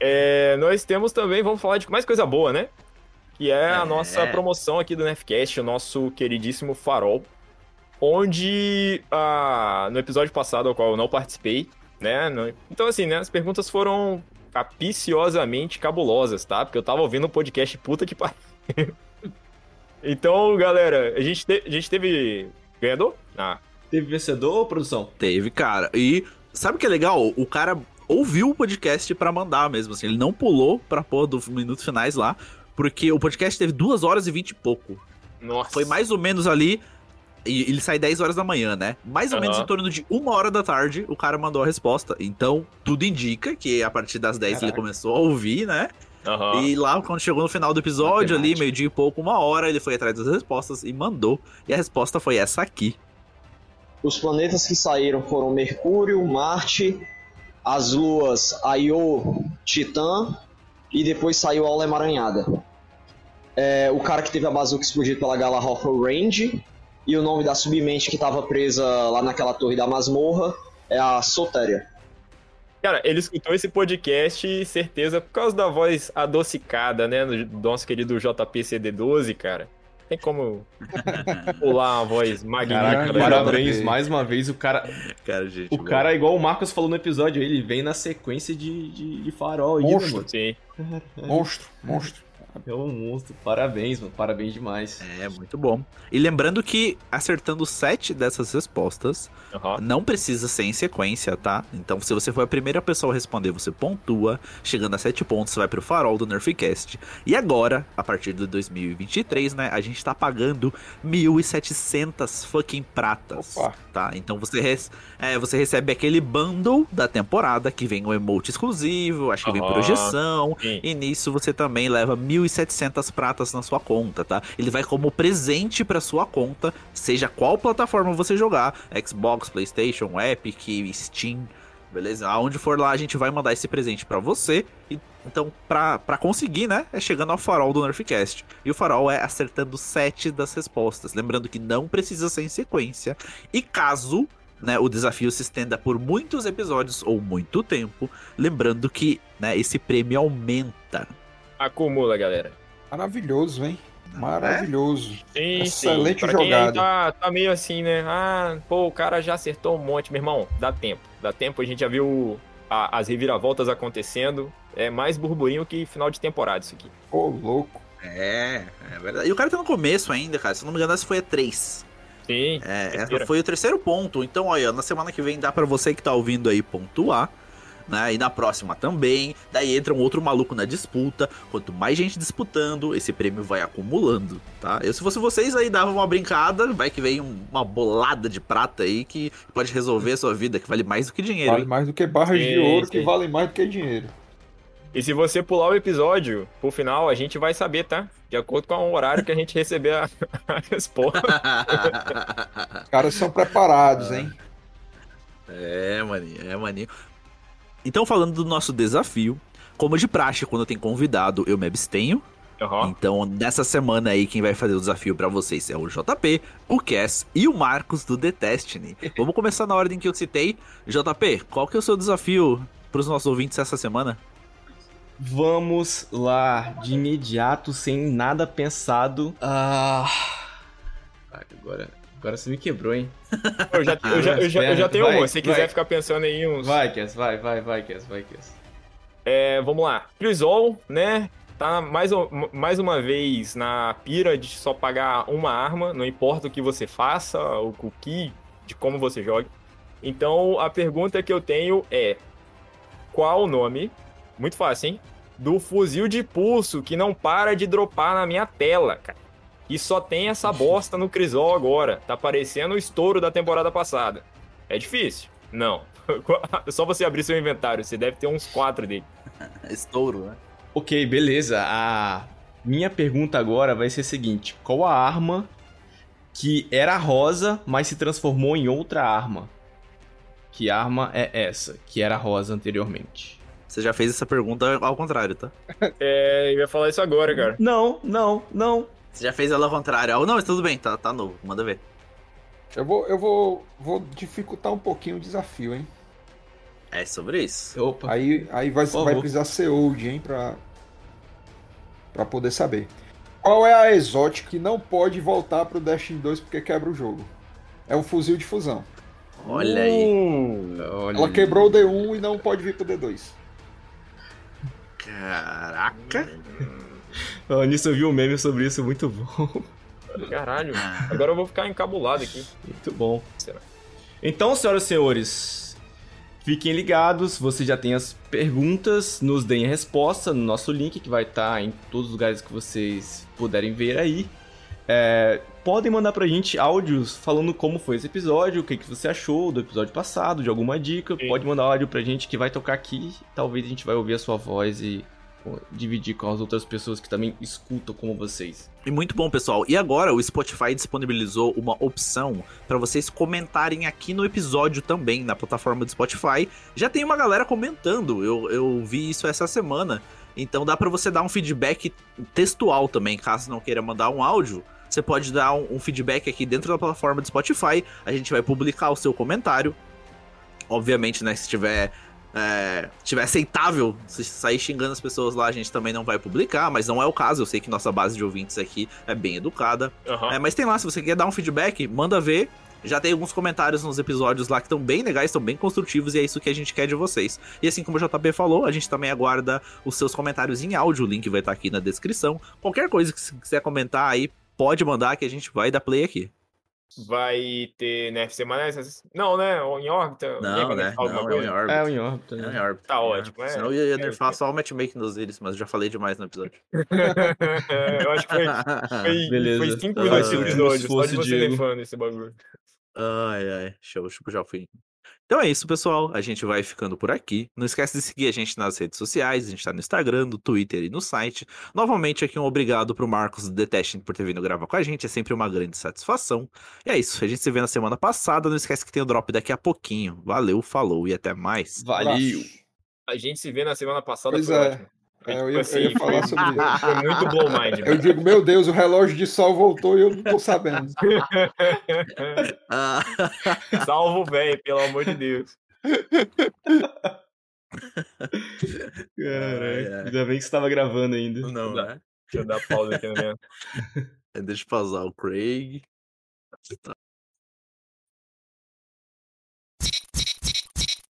É, nós temos também, vamos falar de mais coisa boa, né? Que é a nossa é. promoção aqui do Nefcast, o nosso queridíssimo Farol, onde ah, no episódio passado, ao qual eu não participei, né? Então, assim, né? As perguntas foram capiciosamente cabulosas, tá? Porque eu tava ouvindo um podcast puta que pariu. então, galera, a gente, te... a gente teve ganhador? Ah. Teve vencedor, produção? Teve, cara. E sabe o que é legal? O cara ouviu o podcast para mandar mesmo, assim. Ele não pulou pra pôr do minuto finais lá. Porque o podcast teve duas horas e vinte e pouco. Nossa. Foi mais ou menos ali E ele sai 10 horas da manhã, né? Mais ou uhum. menos em torno de uma hora da tarde, o cara mandou a resposta. Então, tudo indica que a partir das 10 Caraca. ele começou a ouvir, né? Uhum. E lá, quando chegou no final do episódio, ali, meio dia e pouco, uma hora, ele foi atrás das respostas e mandou. E a resposta foi essa aqui. Os planetas que saíram foram Mercúrio, Marte, as luas Aiô, Titã e depois saiu Aula Emaranhada. É, o cara que teve a bazuca explodida pela Galahofa Range e o nome da submente que estava presa lá naquela torre da masmorra é a Sotéria. Cara, ele escutou esse podcast, certeza, por causa da voz adocicada, né, do nosso querido JPCD12, cara. Tem como pular uma voz magnífica. Caraca, parabéns, mais uma vez, o cara... cara gente, o cara, igual o Marcos falou no episódio, ele vem na sequência de, de, de farol. Monstro. Aí, Sim. Monstro, monstro. É um monstro. Parabéns, mano. Parabéns demais. É, muito bom. E lembrando que acertando sete dessas respostas, uhum. não precisa ser em sequência, tá? Então, se você for a primeira pessoa a responder, você pontua. Chegando a sete pontos, você vai pro farol do Nerfcast. E agora, a partir de 2023, né? A gente tá pagando 1.700 fucking pratas. Opa. Tá? Então você, res... é, você recebe aquele bundle da temporada que vem um emote exclusivo, acho que uhum. vem projeção. Sim. E nisso você também leva 1.000 1.700 pratas na sua conta, tá? Ele vai como presente para sua conta, seja qual plataforma você jogar, Xbox, PlayStation, Epic, Steam, beleza? Aonde for lá a gente vai mandar esse presente para você. E, então, pra conseguir, né, é chegando ao farol do Nerfcast. E o farol é acertando 7 das respostas. Lembrando que não precisa ser em sequência. E caso né, o desafio se estenda por muitos episódios ou muito tempo, lembrando que né, esse prêmio aumenta acumula, galera. Maravilhoso, hein? Maravilhoso. Sim, Excelente sim. Pra jogada. Tá, tá meio assim, né? Ah, pô, o cara já acertou um monte. Meu irmão, dá tempo. Dá tempo, a gente já viu a, as reviravoltas acontecendo. É mais burburinho que final de temporada isso aqui. Ô, louco. É, é verdade. E o cara tá no começo ainda, cara. Se não me engano, essa foi a 3. Sim. É, essa foi o terceiro ponto. Então, olha, na semana que vem dá para você que tá ouvindo aí pontuar né? E na próxima também. Daí entra um outro maluco na disputa. Quanto mais gente disputando, esse prêmio vai acumulando, tá? Eu, se fosse vocês, aí dava uma brincada. Vai que vem uma bolada de prata aí que pode resolver a sua vida, que vale mais do que dinheiro. Vale hein? mais do que barras sim, de ouro, sim. que valem mais do que dinheiro. E se você pular o episódio pro final, a gente vai saber, tá? De acordo com o horário que a gente receber a, a resposta. Os caras são preparados, hein? É, maninho, é, maninho. Então, falando do nosso desafio, como de praxe, quando tem convidado, eu me abstenho. Uhum. Então, nessa semana aí, quem vai fazer o desafio para vocês é o JP, o Cass e o Marcos do The Destiny. Vamos começar na ordem que eu citei. JP, qual que é o seu desafio para os nossos ouvintes essa semana? Vamos lá, de imediato, sem nada pensado. Ah. Agora, agora você me quebrou, hein? Eu já, eu já, eu já, eu já tenho vai, uma. Se quiser ficar pensando em uns. Vai, Kess, vai, vai, vai, Kess, vai, Kess. É, vamos lá. Crisol, né? Tá mais, mais uma vez na pira de só pagar uma arma, não importa o que você faça, o que, de como você joga. Então a pergunta que eu tenho é: qual o nome? Muito fácil, hein? Do fuzil de pulso que não para de dropar na minha tela, cara. E só tem essa bosta no Crisol agora. Tá parecendo o estouro da temporada passada. É difícil? Não. É só você abrir seu inventário, você deve ter uns quatro dele. estouro, né? Ok, beleza. A minha pergunta agora vai ser a seguinte: qual a arma que era rosa, mas se transformou em outra arma? Que arma é essa, que era rosa anteriormente? Você já fez essa pergunta ao contrário, tá? É, eu ia falar isso agora, cara. Não, não, não. Você já fez ela ao contrário. Oh, não, mas tudo bem, tá, tá novo. Manda ver. Eu vou, eu vou, vou dificultar um pouquinho o desafio, hein? É sobre isso. Opa. Aí, aí vai, vai precisar ser old, hein, pra, pra poder saber. Qual é a exótica que não pode voltar pro Destiny 2 porque quebra o jogo? É um fuzil de fusão. Olha aí. Uh, olha Ela quebrou o D1 e não pode vir pro D2. Caraca. Falando nisso, eu vi um meme sobre isso muito bom. Caralho, agora eu vou ficar encabulado aqui. Muito bom. Será? Então, senhoras e senhores, fiquem ligados, você já tem as perguntas, nos deem a resposta no nosso link, que vai estar em todos os lugares que vocês puderem ver aí. É, podem mandar pra gente áudios falando como foi esse episódio, o que, que você achou do episódio passado, de alguma dica. Sim. Pode mandar áudio pra gente que vai tocar aqui. Talvez a gente vai ouvir a sua voz e dividir com as outras pessoas que também escutam como vocês. E muito bom, pessoal. E agora o Spotify disponibilizou uma opção para vocês comentarem aqui no episódio também, na plataforma do Spotify. Já tem uma galera comentando, eu, eu vi isso essa semana. Então dá para você dar um feedback textual também, caso não queira mandar um áudio. Você pode dar um, um feedback aqui dentro da plataforma do Spotify. A gente vai publicar o seu comentário. Obviamente, né? Se tiver é, tiver aceitável se sair xingando as pessoas lá, a gente também não vai publicar, mas não é o caso. Eu sei que nossa base de ouvintes aqui é bem educada. Uhum. É, mas tem lá, se você quer dar um feedback, manda ver. Já tem alguns comentários nos episódios lá que estão bem legais, estão bem construtivos, e é isso que a gente quer de vocês. E assim como o JP falou, a gente também aguarda os seus comentários em áudio, o link vai estar aqui na descrição. Qualquer coisa que você quiser comentar aí, pode mandar que a gente vai dar play aqui. Vai ter nerf semanais? Não, né? Em órbita? Não, né? Não, é em órbita. É em órbita. Né? É em órbita. Tá ótimo. É. Senão eu ia nerfar é, só o matchmaking dos íris, mas eu já falei demais no episódio. eu acho que foi, foi, Beleza. foi cinco minutos de episódio, só de você nerfando esse bagulho. Ai, ai. Show, já fui. Então é isso, pessoal. A gente vai ficando por aqui. Não esquece de seguir a gente nas redes sociais. A gente tá no Instagram, no Twitter e no site. Novamente, aqui um obrigado pro Marcos do Detesting por ter vindo gravar com a gente. É sempre uma grande satisfação. E é isso. A gente se vê na semana passada. Não esquece que tem o drop daqui a pouquinho. Valeu, falou e até mais. Valeu. A gente se vê na semana passada. Pois é. Ótimo. É, eu, ia, assim, eu ia falar sobre isso. Foi muito blow mind. Eu digo, meu Deus, o relógio de sol voltou e eu não tô sabendo. Salvo o velho, pelo amor de Deus. Caraca, ainda bem que você tava gravando ainda. Não, né? Deixa eu dar pausa aqui no meu. Deixa eu pausar o Craig. Tá.